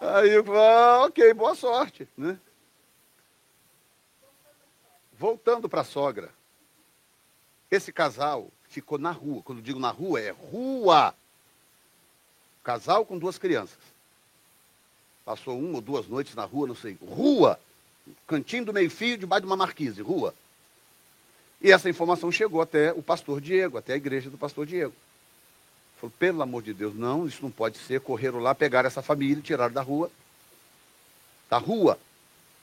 Aí eu falo, ah, ok, boa sorte. Né? Voltando para a sogra. Esse casal ficou na rua. Quando digo na rua, é rua. Casal com duas crianças. Passou uma ou duas noites na rua, não sei. Rua. Cantinho do meio-fio, debaixo de uma marquise, rua. E essa informação chegou até o pastor Diego, até a igreja do pastor Diego. Falou, pelo amor de Deus, não, isso não pode ser. Correram lá, pegaram essa família, tiraram da rua. da rua,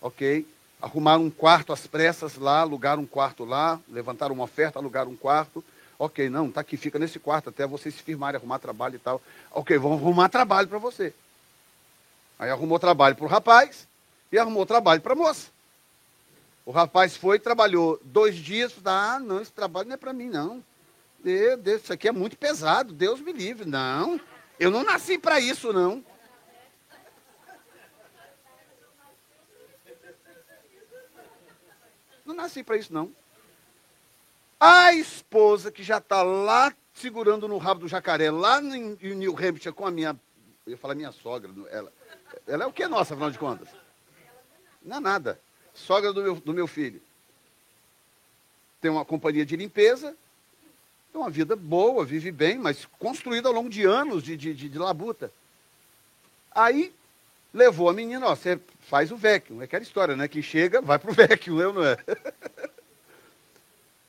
ok? Arrumaram um quarto às pressas lá, alugaram um quarto lá, levantaram uma oferta, alugaram um quarto. Ok, não, tá aqui, fica nesse quarto até vocês se firmarem, arrumar trabalho e tal. Ok, vão arrumar trabalho para você. Aí arrumou trabalho para o rapaz e arrumou trabalho para a moça. O rapaz foi, trabalhou dois dias, ah, não, esse trabalho não é para mim, não. Deus, isso aqui é muito pesado, Deus me livre. Não, eu não nasci para isso, não. Não nasci para isso, não. A esposa que já está lá segurando no rabo do jacaré, lá em New Hampshire, com a minha. Eu ia falar minha sogra. Ela, ela é o que é nossa, afinal de contas? Não é nada. Sogra do meu, do meu filho. Tem uma companhia de limpeza, tem uma vida boa, vive bem, mas construída ao longo de anos de, de, de, de labuta. Aí levou a menina, ó, você faz o vacuum. É aquela história, né? Que chega, vai pro vacuum, eu não é?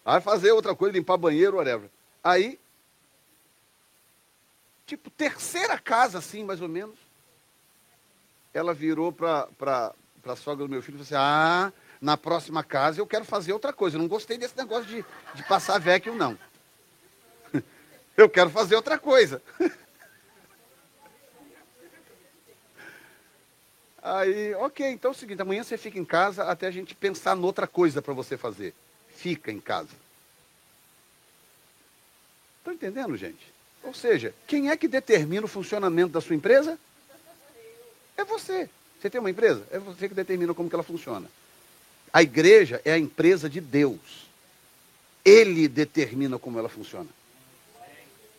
Vai fazer outra coisa, limpar banheiro, whatever. Aí, tipo, terceira casa, assim, mais ou menos, ela virou para a sogra do meu filho e falou assim, ah, na próxima casa eu quero fazer outra coisa. Eu não gostei desse negócio de, de passar vacuum, não. Eu quero fazer outra coisa. Aí, ok, então é o seguinte, amanhã você fica em casa até a gente pensar noutra coisa para você fazer. Fica em casa. Estão entendendo, gente? Ou seja, quem é que determina o funcionamento da sua empresa? É você. Você tem uma empresa? É você que determina como que ela funciona. A igreja é a empresa de Deus. Ele determina como ela funciona.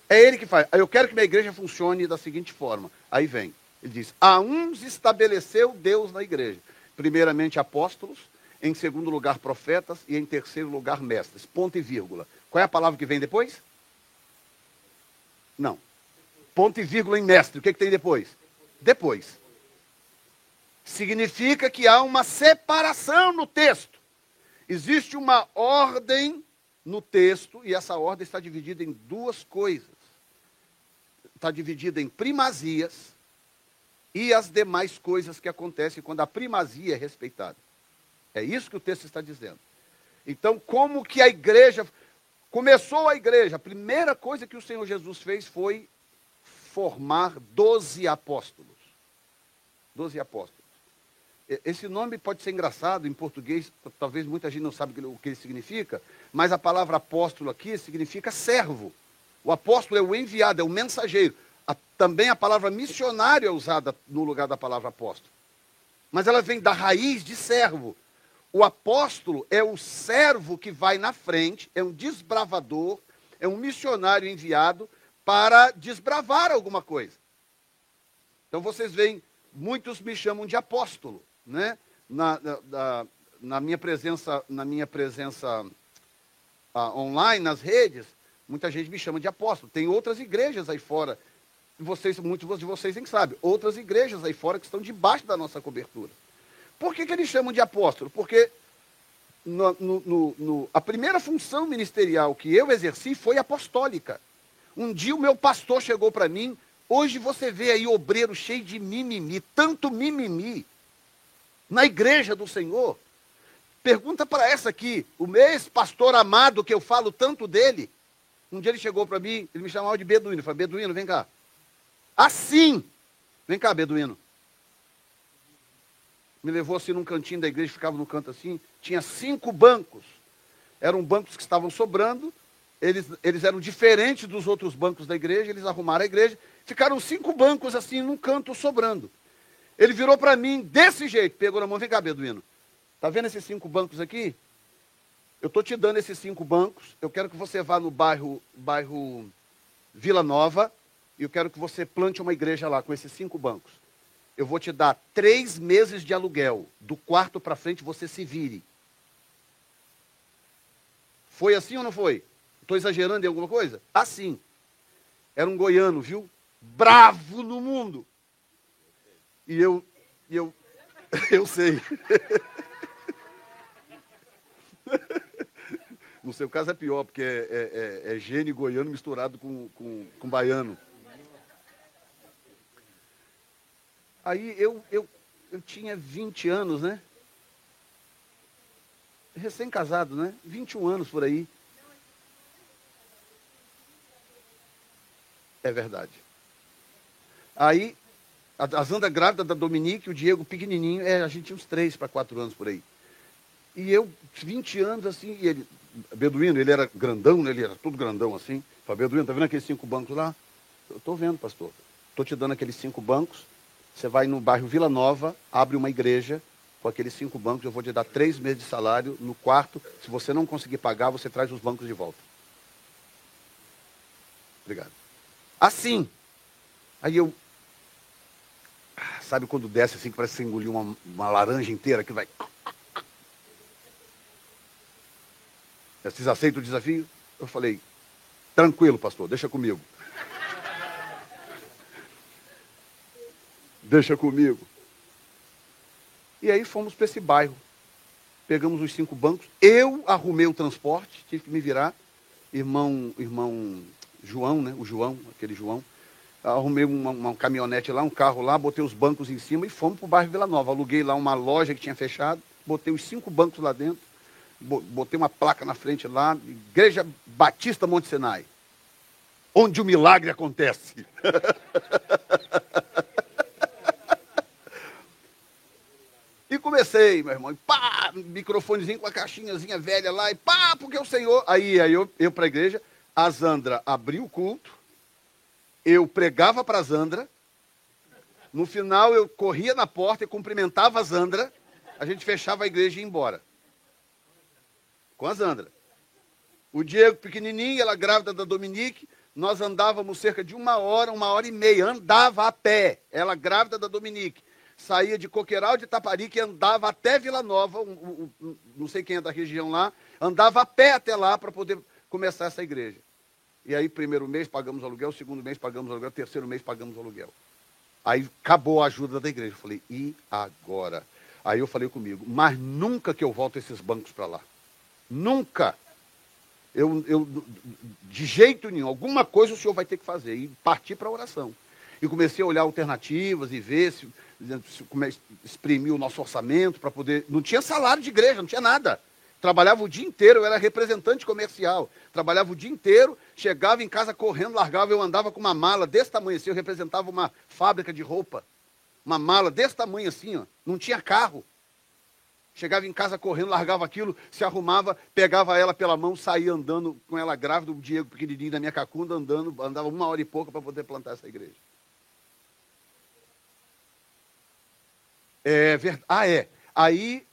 É ele que faz. Eu quero que minha igreja funcione da seguinte forma. Aí vem. Ele diz: A uns estabeleceu Deus na igreja. Primeiramente apóstolos, em segundo lugar profetas e em terceiro lugar mestres. Ponto e vírgula. Qual é a palavra que vem depois? Não. Ponto e vírgula em mestre. O que, que tem depois? Depois. Significa que há uma separação no texto. Existe uma ordem no texto e essa ordem está dividida em duas coisas. Está dividida em primazias e as demais coisas que acontecem quando a primazia é respeitada. É isso que o texto está dizendo. Então, como que a igreja começou a igreja? A primeira coisa que o Senhor Jesus fez foi formar doze apóstolos. Doze apóstolos. Esse nome pode ser engraçado em português, talvez muita gente não sabe o que ele significa, mas a palavra apóstolo aqui significa servo. O apóstolo é o enviado, é o mensageiro. A, também a palavra missionário é usada no lugar da palavra apóstolo. Mas ela vem da raiz de servo. O apóstolo é o servo que vai na frente, é um desbravador, é um missionário enviado para desbravar alguma coisa. Então vocês veem, muitos me chamam de apóstolo, né? Na, na, na minha presença, na minha presença uh, online, nas redes, muita gente me chama de apóstolo. Tem outras igrejas aí fora vocês, muitos de vocês nem sabem, outras igrejas aí fora que estão debaixo da nossa cobertura. Por que, que eles chamam de apóstolo? Porque no, no, no, a primeira função ministerial que eu exerci foi apostólica. Um dia o meu pastor chegou para mim, hoje você vê aí obreiro cheio de mimimi, tanto mimimi, na igreja do Senhor. Pergunta para essa aqui, o mês pastor amado que eu falo tanto dele. Um dia ele chegou para mim, ele me chamava de Beduíno. Eu falei, Beduíno, vem cá. Assim. Vem cá, Beduíno. Me levou assim num cantinho da igreja, ficava no canto assim. Tinha cinco bancos. Eram bancos que estavam sobrando. Eles, eles eram diferentes dos outros bancos da igreja. Eles arrumaram a igreja. Ficaram cinco bancos assim num canto sobrando. Ele virou para mim desse jeito. Pegou na mão. Vem cá, Beduíno. Está vendo esses cinco bancos aqui? Eu estou te dando esses cinco bancos. Eu quero que você vá no bairro, bairro Vila Nova e eu quero que você plante uma igreja lá com esses cinco bancos. Eu vou te dar três meses de aluguel. Do quarto para frente você se vire. Foi assim ou não foi? Estou exagerando em alguma coisa? Assim. Era um goiano, viu? Bravo no mundo. E eu, eu, eu sei. No seu caso é pior, porque é, é, é, é gênio goiano misturado com, com, com baiano. Aí eu, eu eu tinha 20 anos, né? Recém-casado, né? 21 anos por aí. É verdade. Aí, a, a Zanda grávida da Dominique, o Diego pequenininho, é, a gente tinha uns 3 para 4 anos por aí. E eu, 20 anos assim, e ele, Beduíno, ele era grandão, né? ele era tudo grandão assim. Falei, Beduíno, tá vendo aqueles cinco bancos lá? Eu estou vendo, pastor. Estou te dando aqueles cinco bancos. Você vai no bairro Vila Nova, abre uma igreja com aqueles cinco bancos. Eu vou te dar três meses de salário. No quarto, se você não conseguir pagar, você traz os bancos de volta. Obrigado. Assim. Aí eu. Sabe quando desce assim, que parece que você engoliu uma, uma laranja inteira que vai. Vocês aceitam o desafio? Eu falei, tranquilo, pastor, deixa comigo. deixa comigo. E aí fomos para esse bairro. Pegamos os cinco bancos. Eu arrumei o transporte, tive que me virar. Irmão, irmão João, né? O João, aquele João. Arrumei uma, uma caminhonete lá, um carro lá, botei os bancos em cima e fomos para o bairro Vila Nova. Aluguei lá uma loja que tinha fechado, botei os cinco bancos lá dentro, botei uma placa na frente lá, Igreja Batista Monte Sinai, onde o milagre acontece. E comecei, meu irmão, e pá, microfonezinho com a caixinhazinha velha lá, e pá, porque o Senhor. Aí, aí eu, eu para a igreja, a Zandra abriu o culto, eu pregava para a Zandra, no final eu corria na porta e cumprimentava a Zandra, a gente fechava a igreja e ia embora. Com a Zandra. O Diego pequenininho, ela grávida da Dominique, nós andávamos cerca de uma hora, uma hora e meia, andava a pé, ela grávida da Dominique saía de Coqueiral de Taparica e andava até Vila Nova, um, um, um, não sei quem é da região lá, andava a pé até lá para poder começar essa igreja. E aí, primeiro mês pagamos aluguel, segundo mês pagamos aluguel, terceiro mês pagamos aluguel. Aí acabou a ajuda da igreja. Eu falei, e agora? Aí eu falei comigo, mas nunca que eu volto esses bancos para lá. Nunca. Eu, eu, de jeito nenhum, alguma coisa o senhor vai ter que fazer. E partir para a oração. E comecei a olhar alternativas e ver se exprimir o nosso orçamento para poder. Não tinha salário de igreja, não tinha nada. Trabalhava o dia inteiro, eu era representante comercial. Trabalhava o dia inteiro, chegava em casa correndo, largava, eu andava com uma mala desse tamanho assim, eu representava uma fábrica de roupa. Uma mala desse tamanho assim, ó. Não tinha carro. Chegava em casa correndo, largava aquilo, se arrumava, pegava ela pela mão, saía andando com ela grávida, o Diego pequenininho da minha cacunda, andando, andava uma hora e pouco para poder plantar essa igreja. É verdade. Ah, é. Aí,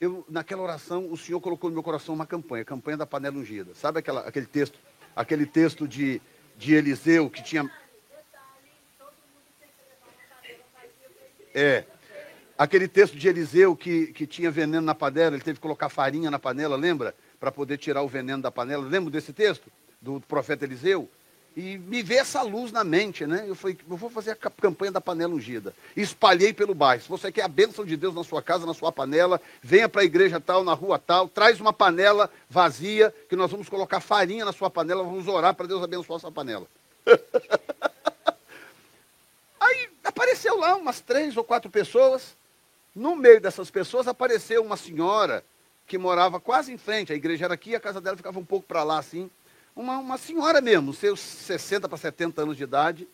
eu, naquela oração, o Senhor colocou no meu coração uma campanha, a campanha da panela ungida. Sabe aquela, aquele texto, aquele texto de, de Eliseu que tinha. É. Aquele texto de Eliseu que, que tinha veneno na panela, ele teve que colocar farinha na panela, lembra? Para poder tirar o veneno da panela. Lembra desse texto? Do profeta Eliseu? E me veio essa luz na mente, né? Eu falei, eu vou fazer a campanha da panela ungida. E espalhei pelo bairro. Se você quer a bênção de Deus na sua casa, na sua panela, venha para a igreja tal, na rua tal, traz uma panela vazia, que nós vamos colocar farinha na sua panela, vamos orar para Deus abençoar essa panela. Aí apareceu lá umas três ou quatro pessoas. No meio dessas pessoas apareceu uma senhora que morava quase em frente. A igreja era aqui, a casa dela ficava um pouco para lá assim uma, uma senhora mesmo, seus 60 para 70 anos de idade,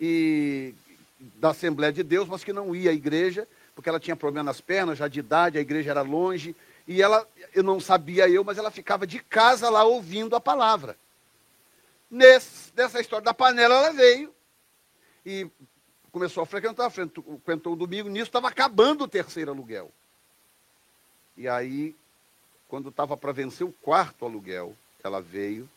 e da Assembleia de Deus, mas que não ia à igreja, porque ela tinha problema nas pernas, já de idade, a igreja era longe, e ela, eu não sabia eu, mas ela ficava de casa lá ouvindo a palavra. Nesse, nessa história da panela, ela veio e começou a frequentar, frequentou o domingo, nisso estava acabando o terceiro aluguel. E aí, quando estava para vencer o quarto aluguel, ela veio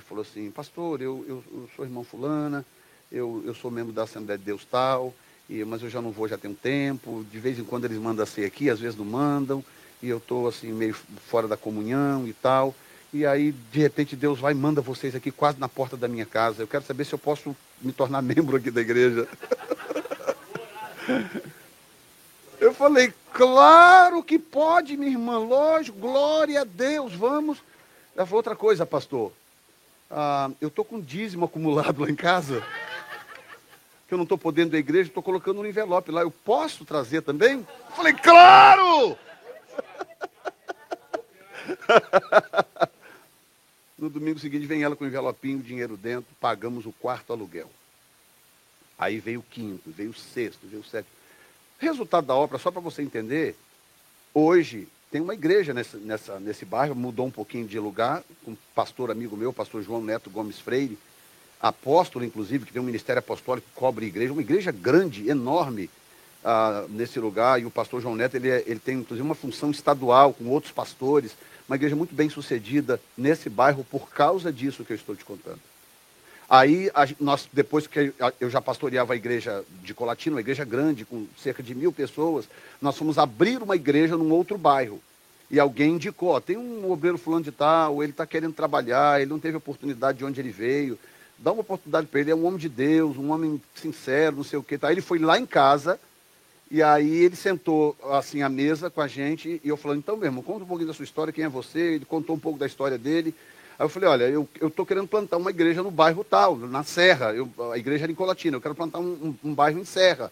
e falou assim, pastor, eu, eu, eu sou irmão fulana, eu, eu sou membro da Assembleia de Deus tal, e, mas eu já não vou já tem um tempo, de vez em quando eles mandam ser aqui, às vezes não mandam, e eu estou assim meio fora da comunhão e tal. E aí, de repente, Deus vai e manda vocês aqui quase na porta da minha casa. Eu quero saber se eu posso me tornar membro aqui da igreja. Eu falei, claro que pode, minha irmã, lógico, glória a Deus, vamos. Ela falou outra coisa, pastor ah, eu estou com dízimo acumulado lá em casa. que eu não estou podendo à igreja, estou colocando no envelope lá. Eu posso trazer também? Falei, claro! no domingo seguinte vem ela com o envelopinho, dinheiro dentro, pagamos o quarto aluguel. Aí veio o quinto, veio o sexto, veio o sétimo. Resultado da obra, só para você entender, hoje tem uma igreja nessa, nessa, nesse bairro, mudou um pouquinho de lugar, um pastor amigo meu, pastor João Neto Gomes Freire, apóstolo, inclusive, que tem um ministério apostólico que cobre igreja, uma igreja grande, enorme, ah, nesse lugar, e o pastor João Neto, ele, é, ele tem, inclusive, uma função estadual com outros pastores, uma igreja muito bem sucedida nesse bairro por causa disso que eu estou te contando. Aí, a, nós, depois que eu já pastoreava a igreja de Colatina, uma igreja grande, com cerca de mil pessoas, nós fomos abrir uma igreja num outro bairro. E alguém indicou, ó, tem um obreiro fulano de tal, ele está querendo trabalhar, ele não teve oportunidade de onde ele veio, dá uma oportunidade para ele, é um homem de Deus, um homem sincero, não sei o quê. Tá? Aí ele foi lá em casa, e aí ele sentou assim à mesa com a gente, e eu falando, então, meu irmão, conta um pouquinho da sua história, quem é você? Ele contou um pouco da história dele. Aí eu falei, olha, eu estou querendo plantar uma igreja no bairro tal, na Serra. Eu, a igreja era em Colatina, eu quero plantar um, um, um bairro em Serra.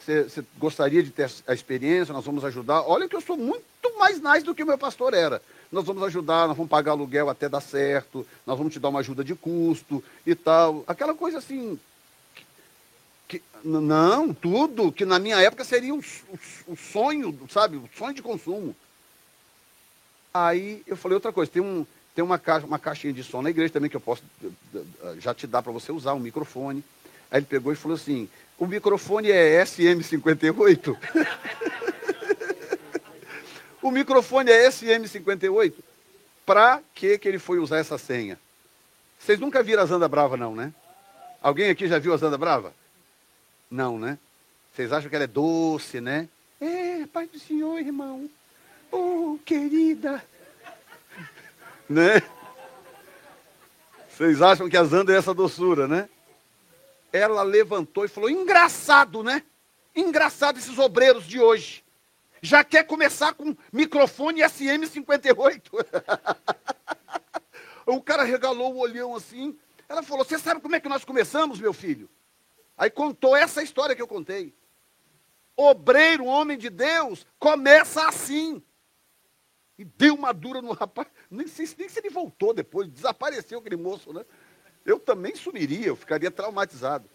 Você, você, gostaria de ter a experiência? Nós vamos ajudar. Olha que eu sou muito mais nice do que o meu pastor era. Nós vamos ajudar, nós vamos pagar aluguel até dar certo, nós vamos te dar uma ajuda de custo e tal. Aquela coisa assim. Que, não, tudo, que na minha época seria o, o, o sonho, sabe? O sonho de consumo. Aí eu falei outra coisa, tem um, tem uma, caixa, uma caixinha de som na igreja também que eu posso já te dar para você usar, um microfone. Aí ele pegou e falou assim: o microfone é SM58? o microfone é SM58? Para que, que ele foi usar essa senha? Vocês nunca viram a Zanda Brava, não, né? Alguém aqui já viu a Zanda Brava? Não, né? Vocês acham que ela é doce, né? É, Pai do Senhor, irmão. Oh, querida né? Vocês acham que a Zanda é essa doçura, né? Ela levantou e falou: engraçado, né? Engraçado esses obreiros de hoje. Já quer começar com microfone SM58. o cara regalou o olhão assim. Ela falou: Você sabe como é que nós começamos, meu filho? Aí contou essa história que eu contei. Obreiro, homem de Deus, começa assim. E deu uma dura no rapaz. Nem sei nem se ele voltou depois, desapareceu aquele moço, né? Eu também sumiria, eu ficaria traumatizado.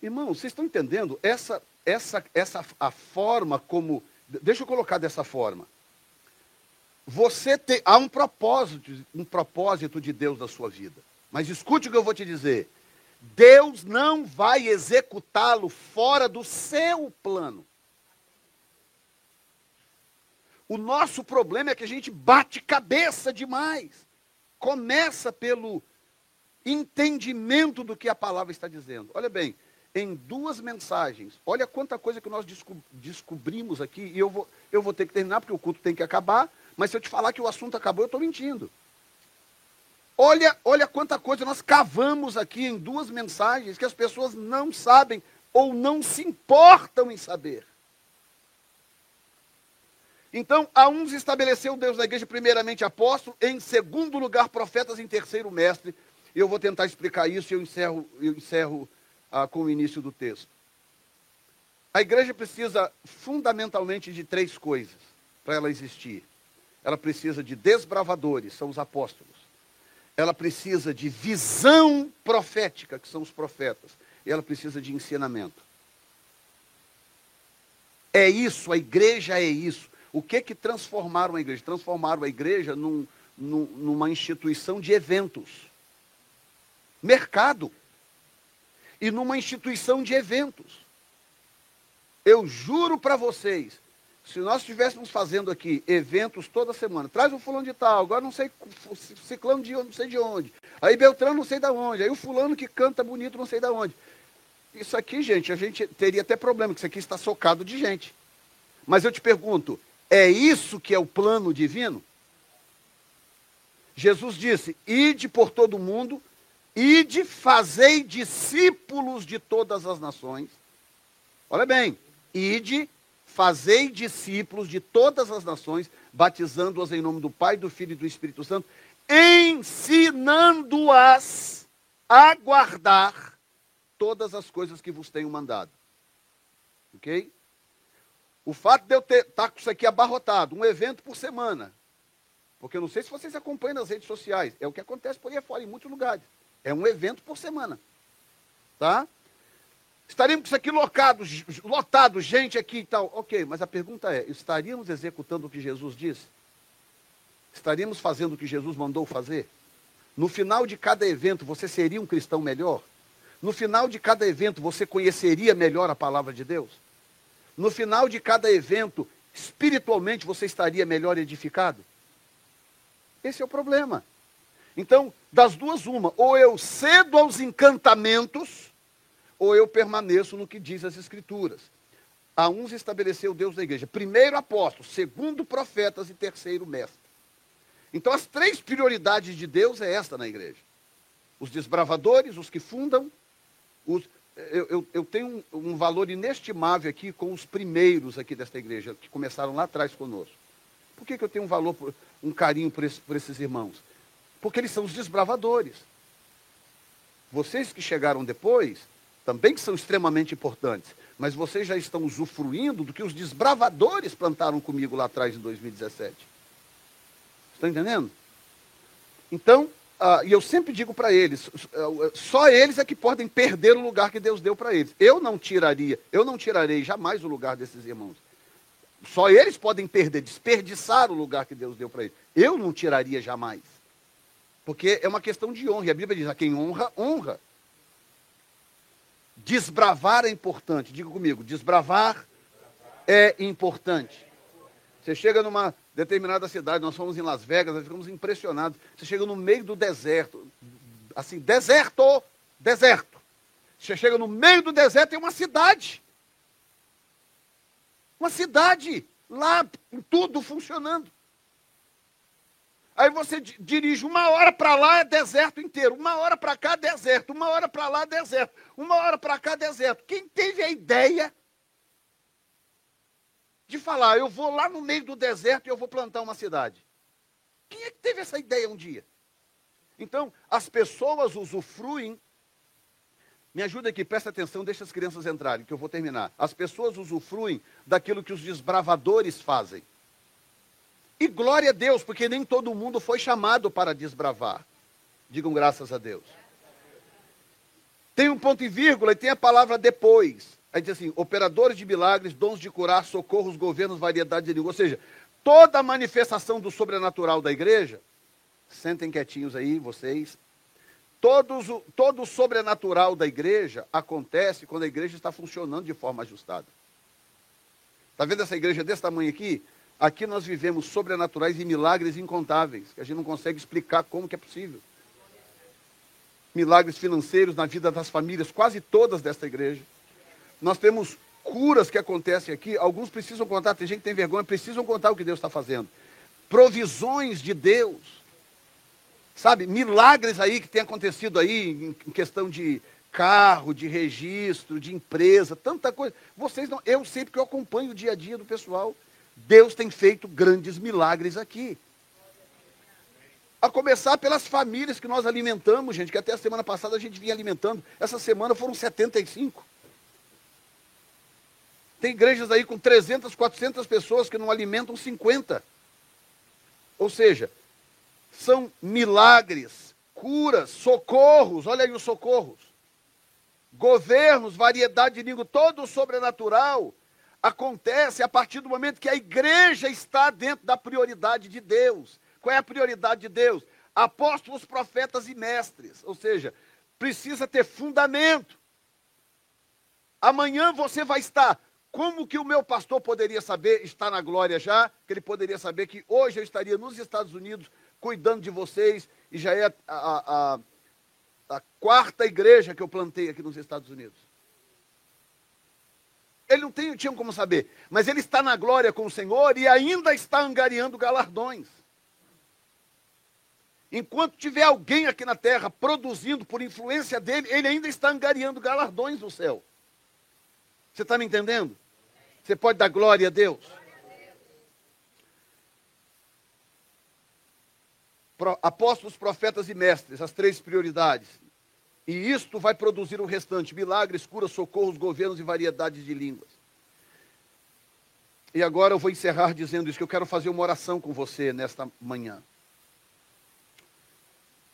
Irmão, vocês estão entendendo? Essa, essa, essa a forma como. Deixa eu colocar dessa forma. Você tem. Há um propósito, um propósito de Deus na sua vida. Mas escute o que eu vou te dizer. Deus não vai executá-lo fora do seu plano. O nosso problema é que a gente bate cabeça demais. Começa pelo entendimento do que a palavra está dizendo. Olha bem, em duas mensagens, olha quanta coisa que nós descobrimos aqui, e eu vou, eu vou ter que terminar, porque o culto tem que acabar, mas se eu te falar que o assunto acabou, eu estou mentindo. Olha, olha quanta coisa nós cavamos aqui em duas mensagens que as pessoas não sabem ou não se importam em saber. Então, a uns estabeleceu Deus da igreja, primeiramente apóstolo, em segundo lugar profetas, em terceiro mestre. Eu vou tentar explicar isso e eu encerro, eu encerro ah, com o início do texto. A igreja precisa fundamentalmente de três coisas para ela existir. Ela precisa de desbravadores, são os apóstolos. Ela precisa de visão profética, que são os profetas. E ela precisa de ensinamento. É isso, a igreja é isso. O que que transformaram a igreja? Transformaram a igreja num, num, numa instituição de eventos. Mercado. E numa instituição de eventos. Eu juro para vocês, se nós estivéssemos fazendo aqui eventos toda semana, traz o fulano de tal, agora não sei, ciclano de não sei de onde, aí Beltrano não sei de onde, aí o fulano que canta bonito não sei de onde. Isso aqui, gente, a gente teria até problema, que isso aqui está socado de gente. Mas eu te pergunto, é isso que é o plano divino? Jesus disse: Ide por todo o mundo, ide, fazei discípulos de todas as nações. Olha bem, ide, fazei discípulos de todas as nações, batizando-os em nome do Pai, do Filho e do Espírito Santo, ensinando-as a guardar todas as coisas que vos tenho mandado. Ok? O fato de eu estar tá com isso aqui abarrotado, um evento por semana, porque eu não sei se vocês acompanham nas redes sociais, é o que acontece por aí fora, em muitos lugares. É um evento por semana. Tá? Estaríamos com isso aqui lotado, lotado, gente aqui e tal. Ok, mas a pergunta é: estaríamos executando o que Jesus disse? Estaríamos fazendo o que Jesus mandou fazer? No final de cada evento, você seria um cristão melhor? No final de cada evento, você conheceria melhor a palavra de Deus? No final de cada evento, espiritualmente, você estaria melhor edificado? Esse é o problema. Então, das duas, uma: ou eu cedo aos encantamentos ou eu permaneço no que diz as Escrituras. A uns estabeleceu Deus da igreja. Primeiro apóstolo, segundo profetas e terceiro mestre. Então as três prioridades de Deus é esta na igreja. Os desbravadores, os que fundam, os, eu, eu, eu, tenho um, um, valor inestimável aqui com os primeiros aqui desta igreja, que começaram lá atrás conosco. Por que, que eu tenho um valor, um carinho por, esse, por esses irmãos? Porque eles são os desbravadores. Vocês que chegaram depois, também que são extremamente importantes, mas vocês já estão usufruindo do que os desbravadores plantaram comigo lá atrás em 2017. Estão entendendo? Então, ah, e eu sempre digo para eles, só eles é que podem perder o lugar que Deus deu para eles. Eu não tiraria, eu não tirarei jamais o lugar desses irmãos. Só eles podem perder, desperdiçar o lugar que Deus deu para eles. Eu não tiraria jamais. Porque é uma questão de honra. E a Bíblia diz: a quem honra, honra. Desbravar é importante. Diga comigo, desbravar é importante. Você chega numa determinada cidade, nós fomos em Las Vegas, nós ficamos impressionados. Você chega no meio do deserto, assim, deserto, deserto. Você chega no meio do deserto, tem uma cidade. Uma cidade lá, tudo funcionando. Aí você dirige uma hora para lá, é deserto inteiro. Uma hora para cá, deserto. Uma hora para lá, deserto. Uma hora para cá, deserto. Quem teve a ideia de falar, eu vou lá no meio do deserto e eu vou plantar uma cidade? Quem é que teve essa ideia um dia? Então, as pessoas usufruem. Me ajuda aqui, presta atenção, deixa as crianças entrarem, que eu vou terminar. As pessoas usufruem daquilo que os desbravadores fazem. E glória a Deus, porque nem todo mundo foi chamado para desbravar. Digam graças a Deus. Tem um ponto e vírgula e tem a palavra depois. Aí diz assim: operadores de milagres, dons de curar, socorros, governos, variedade de língua. Ou seja, toda manifestação do sobrenatural da igreja, sentem quietinhos aí, vocês. Todos, todo o sobrenatural da igreja acontece quando a igreja está funcionando de forma ajustada. Está vendo essa igreja desse tamanho aqui? Aqui nós vivemos sobrenaturais e milagres incontáveis, que a gente não consegue explicar como que é possível. Milagres financeiros na vida das famílias, quase todas desta igreja. Nós temos curas que acontecem aqui, alguns precisam contar, tem gente que tem vergonha, precisam contar o que Deus está fazendo. Provisões de Deus. Sabe, milagres aí que tem acontecido aí em questão de carro, de registro, de empresa, tanta coisa. Vocês não, eu sei porque eu acompanho o dia a dia do pessoal. Deus tem feito grandes milagres aqui. A começar pelas famílias que nós alimentamos, gente, que até a semana passada a gente vinha alimentando. Essa semana foram 75. Tem igrejas aí com 300, 400 pessoas que não alimentam 50. Ou seja, são milagres, curas, socorros, olha aí os socorros. Governos, variedade de língua, todo o sobrenatural acontece a partir do momento que a igreja está dentro da prioridade de Deus. Qual é a prioridade de Deus? Apóstolos, profetas e mestres. Ou seja, precisa ter fundamento. Amanhã você vai estar. Como que o meu pastor poderia saber, está na glória já, que ele poderia saber que hoje eu estaria nos Estados Unidos cuidando de vocês e já é a, a, a, a quarta igreja que eu plantei aqui nos Estados Unidos. Ele não tem, tinha como saber. Mas ele está na glória com o Senhor e ainda está angariando galardões. Enquanto tiver alguém aqui na terra produzindo por influência dele, ele ainda está angariando galardões no céu. Você está me entendendo? Você pode dar glória a Deus? apóstolos, profetas e mestres, as três prioridades. E isto vai produzir o restante: milagres, curas, socorros, governos e variedades de línguas. E agora eu vou encerrar dizendo isso, que eu quero fazer uma oração com você nesta manhã.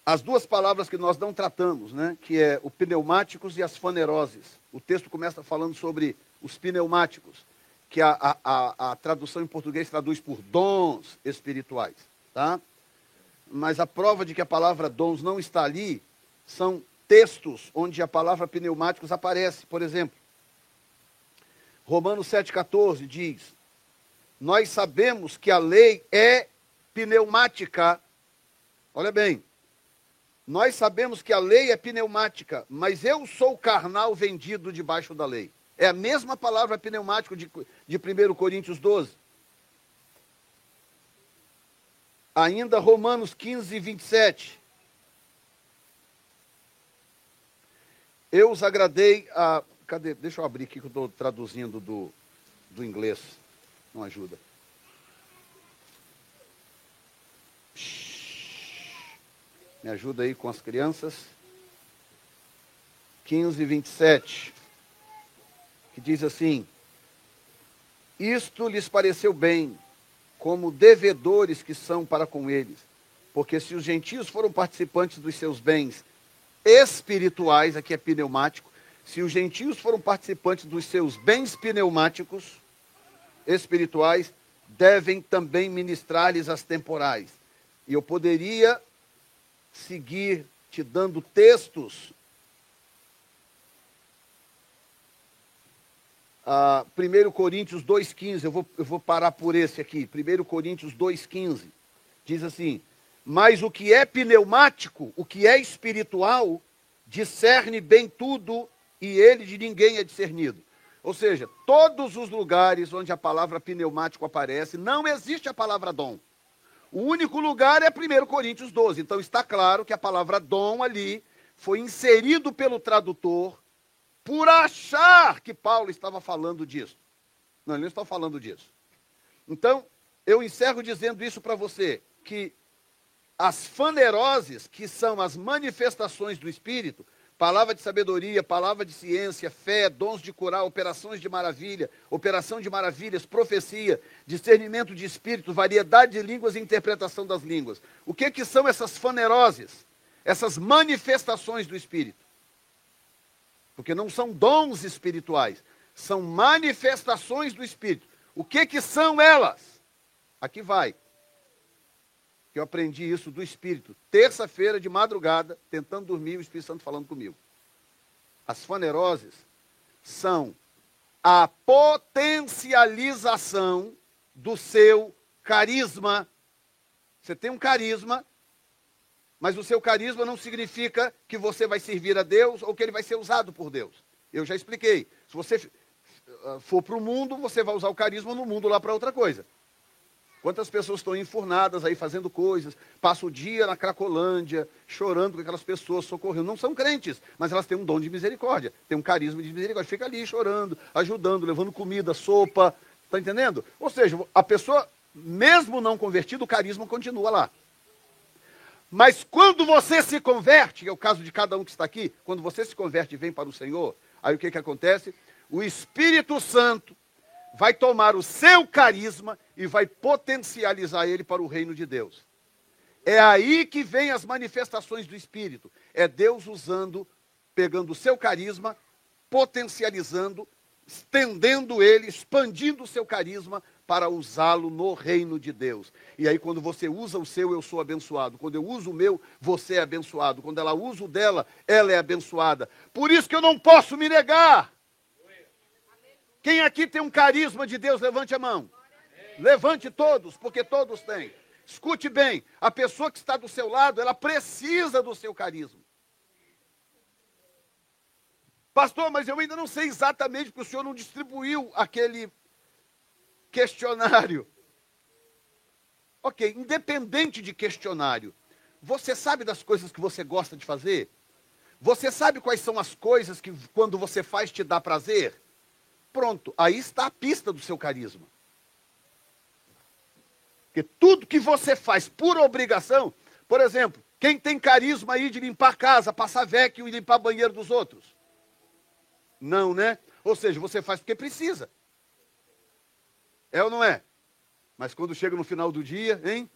As duas palavras que nós não tratamos, né, que é o pneumáticos e as faneroses. O texto começa falando sobre os pneumáticos, que a, a, a, a tradução em português traduz por dons espirituais. Tá? Mas a prova de que a palavra dons não está ali são textos onde a palavra pneumáticos aparece. Por exemplo, Romanos 7,14 diz: Nós sabemos que a lei é pneumática. Olha bem, nós sabemos que a lei é pneumática, mas eu sou carnal vendido debaixo da lei. É a mesma palavra pneumático de, de 1 Coríntios 12. Ainda Romanos 15, 27. Eu os agradei a. Cadê? Deixa eu abrir aqui que eu estou traduzindo do, do inglês. Não ajuda. Me ajuda aí com as crianças. 15, 27. Que diz assim: Isto lhes pareceu bem, como devedores que são para com eles. Porque se os gentios foram participantes dos seus bens espirituais, aqui é pneumático, se os gentios foram participantes dos seus bens pneumáticos espirituais, devem também ministrar-lhes as temporais. E eu poderia seguir te dando textos. Ah, 1 Coríntios 2,15, eu vou, eu vou parar por esse aqui. 1 Coríntios 2,15 diz assim: mas o que é pneumático, o que é espiritual, discerne bem tudo e ele de ninguém é discernido. Ou seja, todos os lugares onde a palavra pneumático aparece, não existe a palavra dom. O único lugar é 1 Coríntios 12. Então está claro que a palavra dom ali foi inserido pelo tradutor por achar que Paulo estava falando disso. Não, ele não está falando disso. Então, eu encerro dizendo isso para você, que as faneroses, que são as manifestações do Espírito, palavra de sabedoria, palavra de ciência, fé, dons de curar, operações de maravilha, operação de maravilhas, profecia, discernimento de espírito, variedade de línguas e interpretação das línguas. O que, que são essas faneroses? Essas manifestações do Espírito. Porque não são dons espirituais, são manifestações do Espírito. O que, que são elas? Aqui vai eu aprendi isso do Espírito. Terça-feira, de madrugada, tentando dormir, o Espírito Santo falando comigo. As faneroses são a potencialização do seu carisma. Você tem um carisma, mas o seu carisma não significa que você vai servir a Deus ou que ele vai ser usado por Deus. Eu já expliquei. Se você eh, for para o mundo, você vai usar o carisma no mundo lá para outra coisa. Quantas pessoas estão enfurnadas aí fazendo coisas, passam o dia na Cracolândia, chorando com aquelas pessoas, socorrendo. Não são crentes, mas elas têm um dom de misericórdia, têm um carisma de misericórdia. Fica ali chorando, ajudando, levando comida, sopa. Está entendendo? Ou seja, a pessoa, mesmo não convertida, o carisma continua lá. Mas quando você se converte, que é o caso de cada um que está aqui, quando você se converte e vem para o Senhor, aí o que, que acontece? O Espírito Santo vai tomar o seu carisma e vai potencializar ele para o reino de Deus. É aí que vem as manifestações do Espírito. É Deus usando, pegando o seu carisma, potencializando, estendendo ele, expandindo o seu carisma para usá-lo no reino de Deus. E aí, quando você usa o seu, eu sou abençoado. Quando eu uso o meu, você é abençoado. Quando ela usa o dela, ela é abençoada. Por isso que eu não posso me negar. Quem aqui tem um carisma de Deus, levante a mão. Levante todos, porque todos têm. Escute bem, a pessoa que está do seu lado, ela precisa do seu carisma. Pastor, mas eu ainda não sei exatamente porque o senhor não distribuiu aquele questionário. Ok, independente de questionário, você sabe das coisas que você gosta de fazer? Você sabe quais são as coisas que quando você faz te dá prazer? Pronto, aí está a pista do seu carisma. Porque tudo que você faz por obrigação, Por exemplo, quem tem carisma aí de limpar casa, passar vecchio e limpar banheiro dos outros? Não, né? Ou seja, você faz porque precisa. É ou não é? Mas quando chega no final do dia, hein?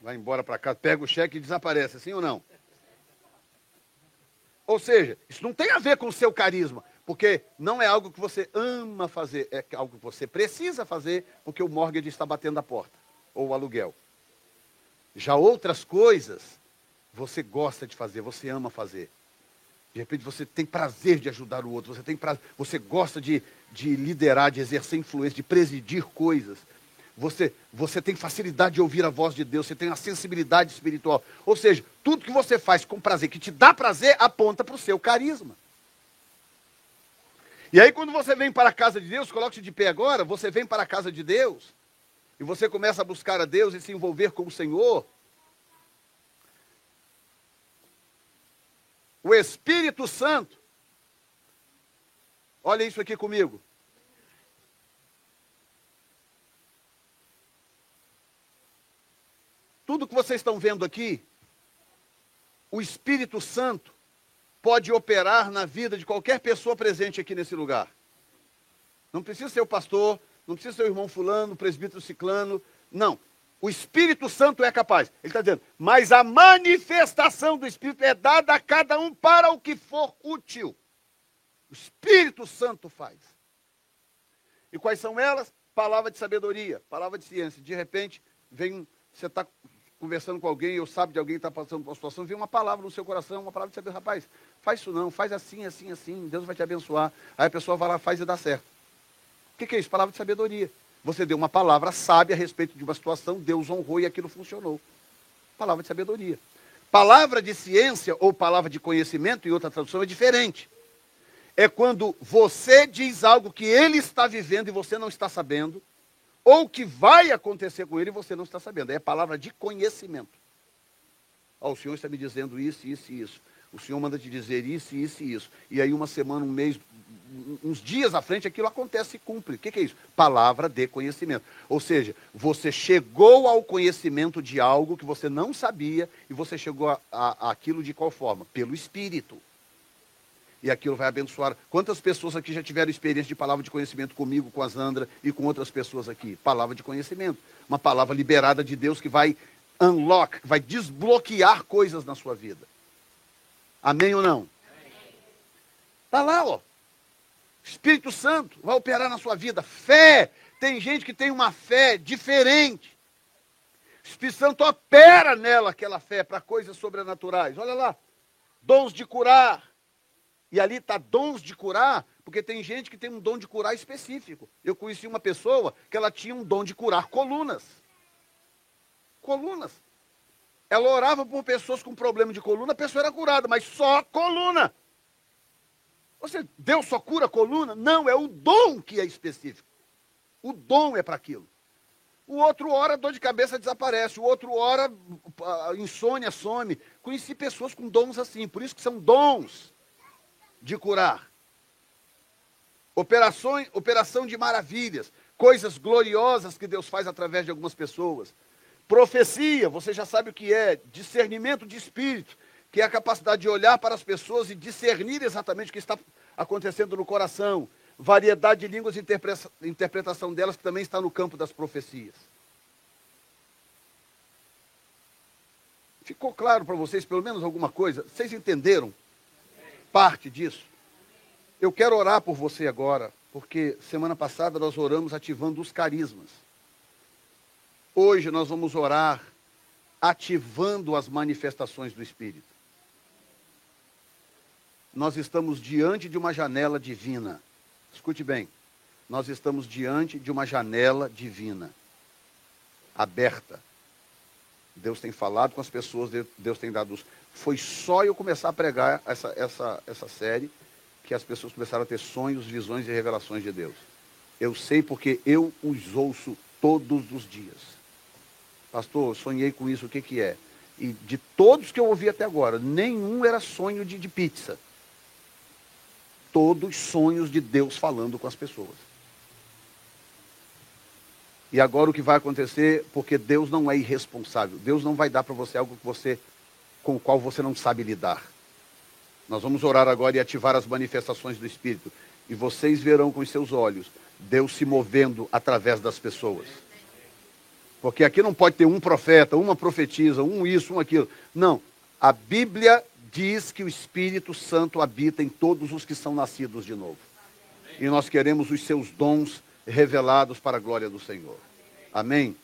Vai embora para casa, pega o cheque e desaparece, assim ou não? Ou seja, isso não tem a ver com o seu carisma, porque não é algo que você ama fazer, é algo que você precisa fazer, porque o mortgage está batendo a porta, ou o aluguel. Já outras coisas, você gosta de fazer, você ama fazer. De repente você tem prazer de ajudar o outro, você, tem prazer, você gosta de, de liderar, de exercer influência, de presidir coisas. Você, você tem facilidade de ouvir a voz de Deus, você tem uma sensibilidade espiritual. Ou seja, tudo que você faz com prazer, que te dá prazer, aponta para o seu carisma. E aí, quando você vem para a casa de Deus, coloque-se de pé agora, você vem para a casa de Deus, e você começa a buscar a Deus e se envolver com o Senhor. O Espírito Santo, olha isso aqui comigo. Tudo que vocês estão vendo aqui, o Espírito Santo pode operar na vida de qualquer pessoa presente aqui nesse lugar. Não precisa ser o pastor, não precisa ser o irmão fulano, o presbítero ciclano, não. O Espírito Santo é capaz. Ele está dizendo, mas a manifestação do Espírito é dada a cada um para o que for útil. O Espírito Santo faz. E quais são elas? Palavra de sabedoria, palavra de ciência. De repente, vem, você está conversando com alguém, ou sabe de alguém que está passando por uma situação, vem uma palavra no seu coração, uma palavra de saber, rapaz, faz isso não, faz assim, assim, assim, Deus vai te abençoar. Aí a pessoa vai lá, faz e dá certo. O que, que é isso? Palavra de sabedoria. Você deu uma palavra sábia a respeito de uma situação, Deus honrou e aquilo funcionou. Palavra de sabedoria. Palavra de ciência ou palavra de conhecimento, em outra tradução, é diferente. É quando você diz algo que ele está vivendo e você não está sabendo, ou que vai acontecer com ele e você não está sabendo. É palavra de conhecimento. O Senhor está me dizendo isso, isso e isso. O Senhor manda te dizer isso, isso e isso. E aí, uma semana, um mês, uns dias à frente, aquilo acontece e cumpre. O que, que é isso? Palavra de conhecimento. Ou seja, você chegou ao conhecimento de algo que você não sabia e você chegou a, a, aquilo de qual forma? Pelo Espírito e aquilo vai abençoar. Quantas pessoas aqui já tiveram experiência de palavra de conhecimento comigo, com a Zandra e com outras pessoas aqui? Palavra de conhecimento. Uma palavra liberada de Deus que vai unlock, que vai desbloquear coisas na sua vida. Amém ou não? Está lá, ó. Espírito Santo vai operar na sua vida. Fé. Tem gente que tem uma fé diferente. O Espírito Santo opera nela aquela fé para coisas sobrenaturais. Olha lá. Dons de curar, e ali está dons de curar, porque tem gente que tem um dom de curar específico. Eu conheci uma pessoa que ela tinha um dom de curar colunas. Colunas. Ela orava por pessoas com problema de coluna, a pessoa era curada, mas só coluna. Você, Deus só cura coluna? Não, é o dom que é específico. O dom é para aquilo. O outro hora, dor de cabeça desaparece. O outro hora, insônia some. Conheci pessoas com dons assim, por isso que são dons de curar. Operações, operação de maravilhas, coisas gloriosas que Deus faz através de algumas pessoas. Profecia, você já sabe o que é, discernimento de espírito, que é a capacidade de olhar para as pessoas e discernir exatamente o que está acontecendo no coração. Variedade de línguas e interpretação delas, que também está no campo das profecias. Ficou claro para vocês, pelo menos alguma coisa? Vocês entenderam parte disso. Eu quero orar por você agora, porque semana passada nós oramos ativando os carismas. Hoje nós vamos orar ativando as manifestações do Espírito. Nós estamos diante de uma janela divina. Escute bem, nós estamos diante de uma janela divina, aberta. Deus tem falado com as pessoas, Deus tem dado. Foi só eu começar a pregar essa, essa, essa série que as pessoas começaram a ter sonhos, visões e revelações de Deus. Eu sei porque eu os ouço todos os dias. Pastor, sonhei com isso, o que, que é? E de todos que eu ouvi até agora, nenhum era sonho de, de pizza. Todos sonhos de Deus falando com as pessoas. E agora o que vai acontecer, porque Deus não é irresponsável. Deus não vai dar para você algo que você, com o qual você não sabe lidar. Nós vamos orar agora e ativar as manifestações do Espírito. E vocês verão com os seus olhos Deus se movendo através das pessoas. Porque aqui não pode ter um profeta, uma profetisa, um isso, um aquilo. Não. A Bíblia diz que o Espírito Santo habita em todos os que são nascidos de novo. E nós queremos os seus dons revelados para a glória do Senhor. Amém?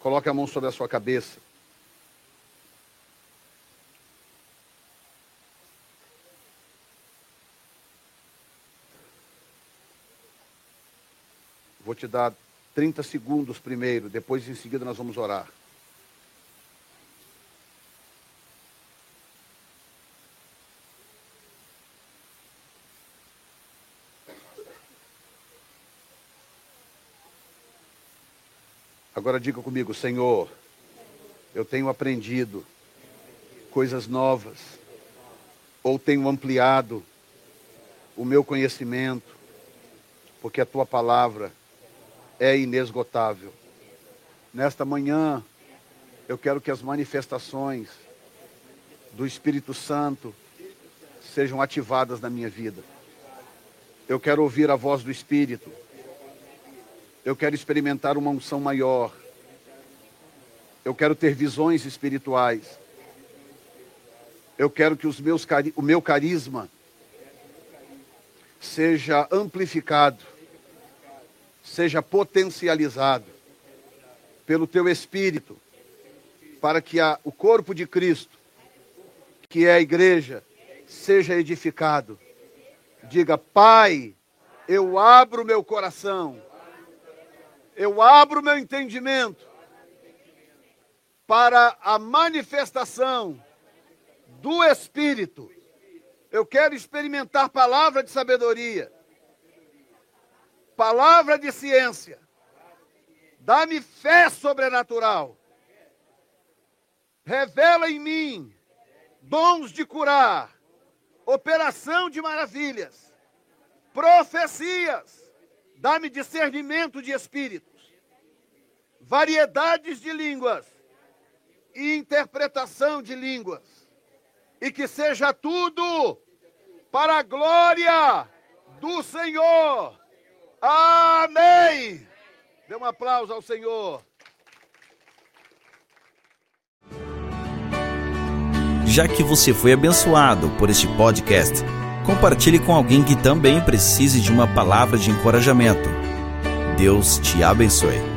Coloque a mão sobre a sua cabeça. Vou te dar 30 segundos primeiro, depois em seguida nós vamos orar. Agora diga comigo, Senhor, eu tenho aprendido coisas novas, ou tenho ampliado o meu conhecimento, porque a tua palavra é inesgotável. Nesta manhã, eu quero que as manifestações do Espírito Santo sejam ativadas na minha vida. Eu quero ouvir a voz do Espírito eu quero experimentar uma unção maior. Eu quero ter visões espirituais. Eu quero que os meus, o meu carisma seja amplificado, seja potencializado pelo teu Espírito, para que a, o corpo de Cristo, que é a igreja, seja edificado. Diga, Pai, eu abro meu coração eu abro meu entendimento para a manifestação do Espírito. Eu quero experimentar palavra de sabedoria, palavra de ciência. Dá-me fé sobrenatural. Revela em mim dons de curar, operação de maravilhas, profecias Dá-me discernimento de espíritos, variedades de línguas e interpretação de línguas. E que seja tudo para a glória do Senhor. Amém. Dê um aplauso ao Senhor. Já que você foi abençoado por este podcast, compartilhe com alguém que também precise de uma palavra de encorajamento. Deus te abençoe.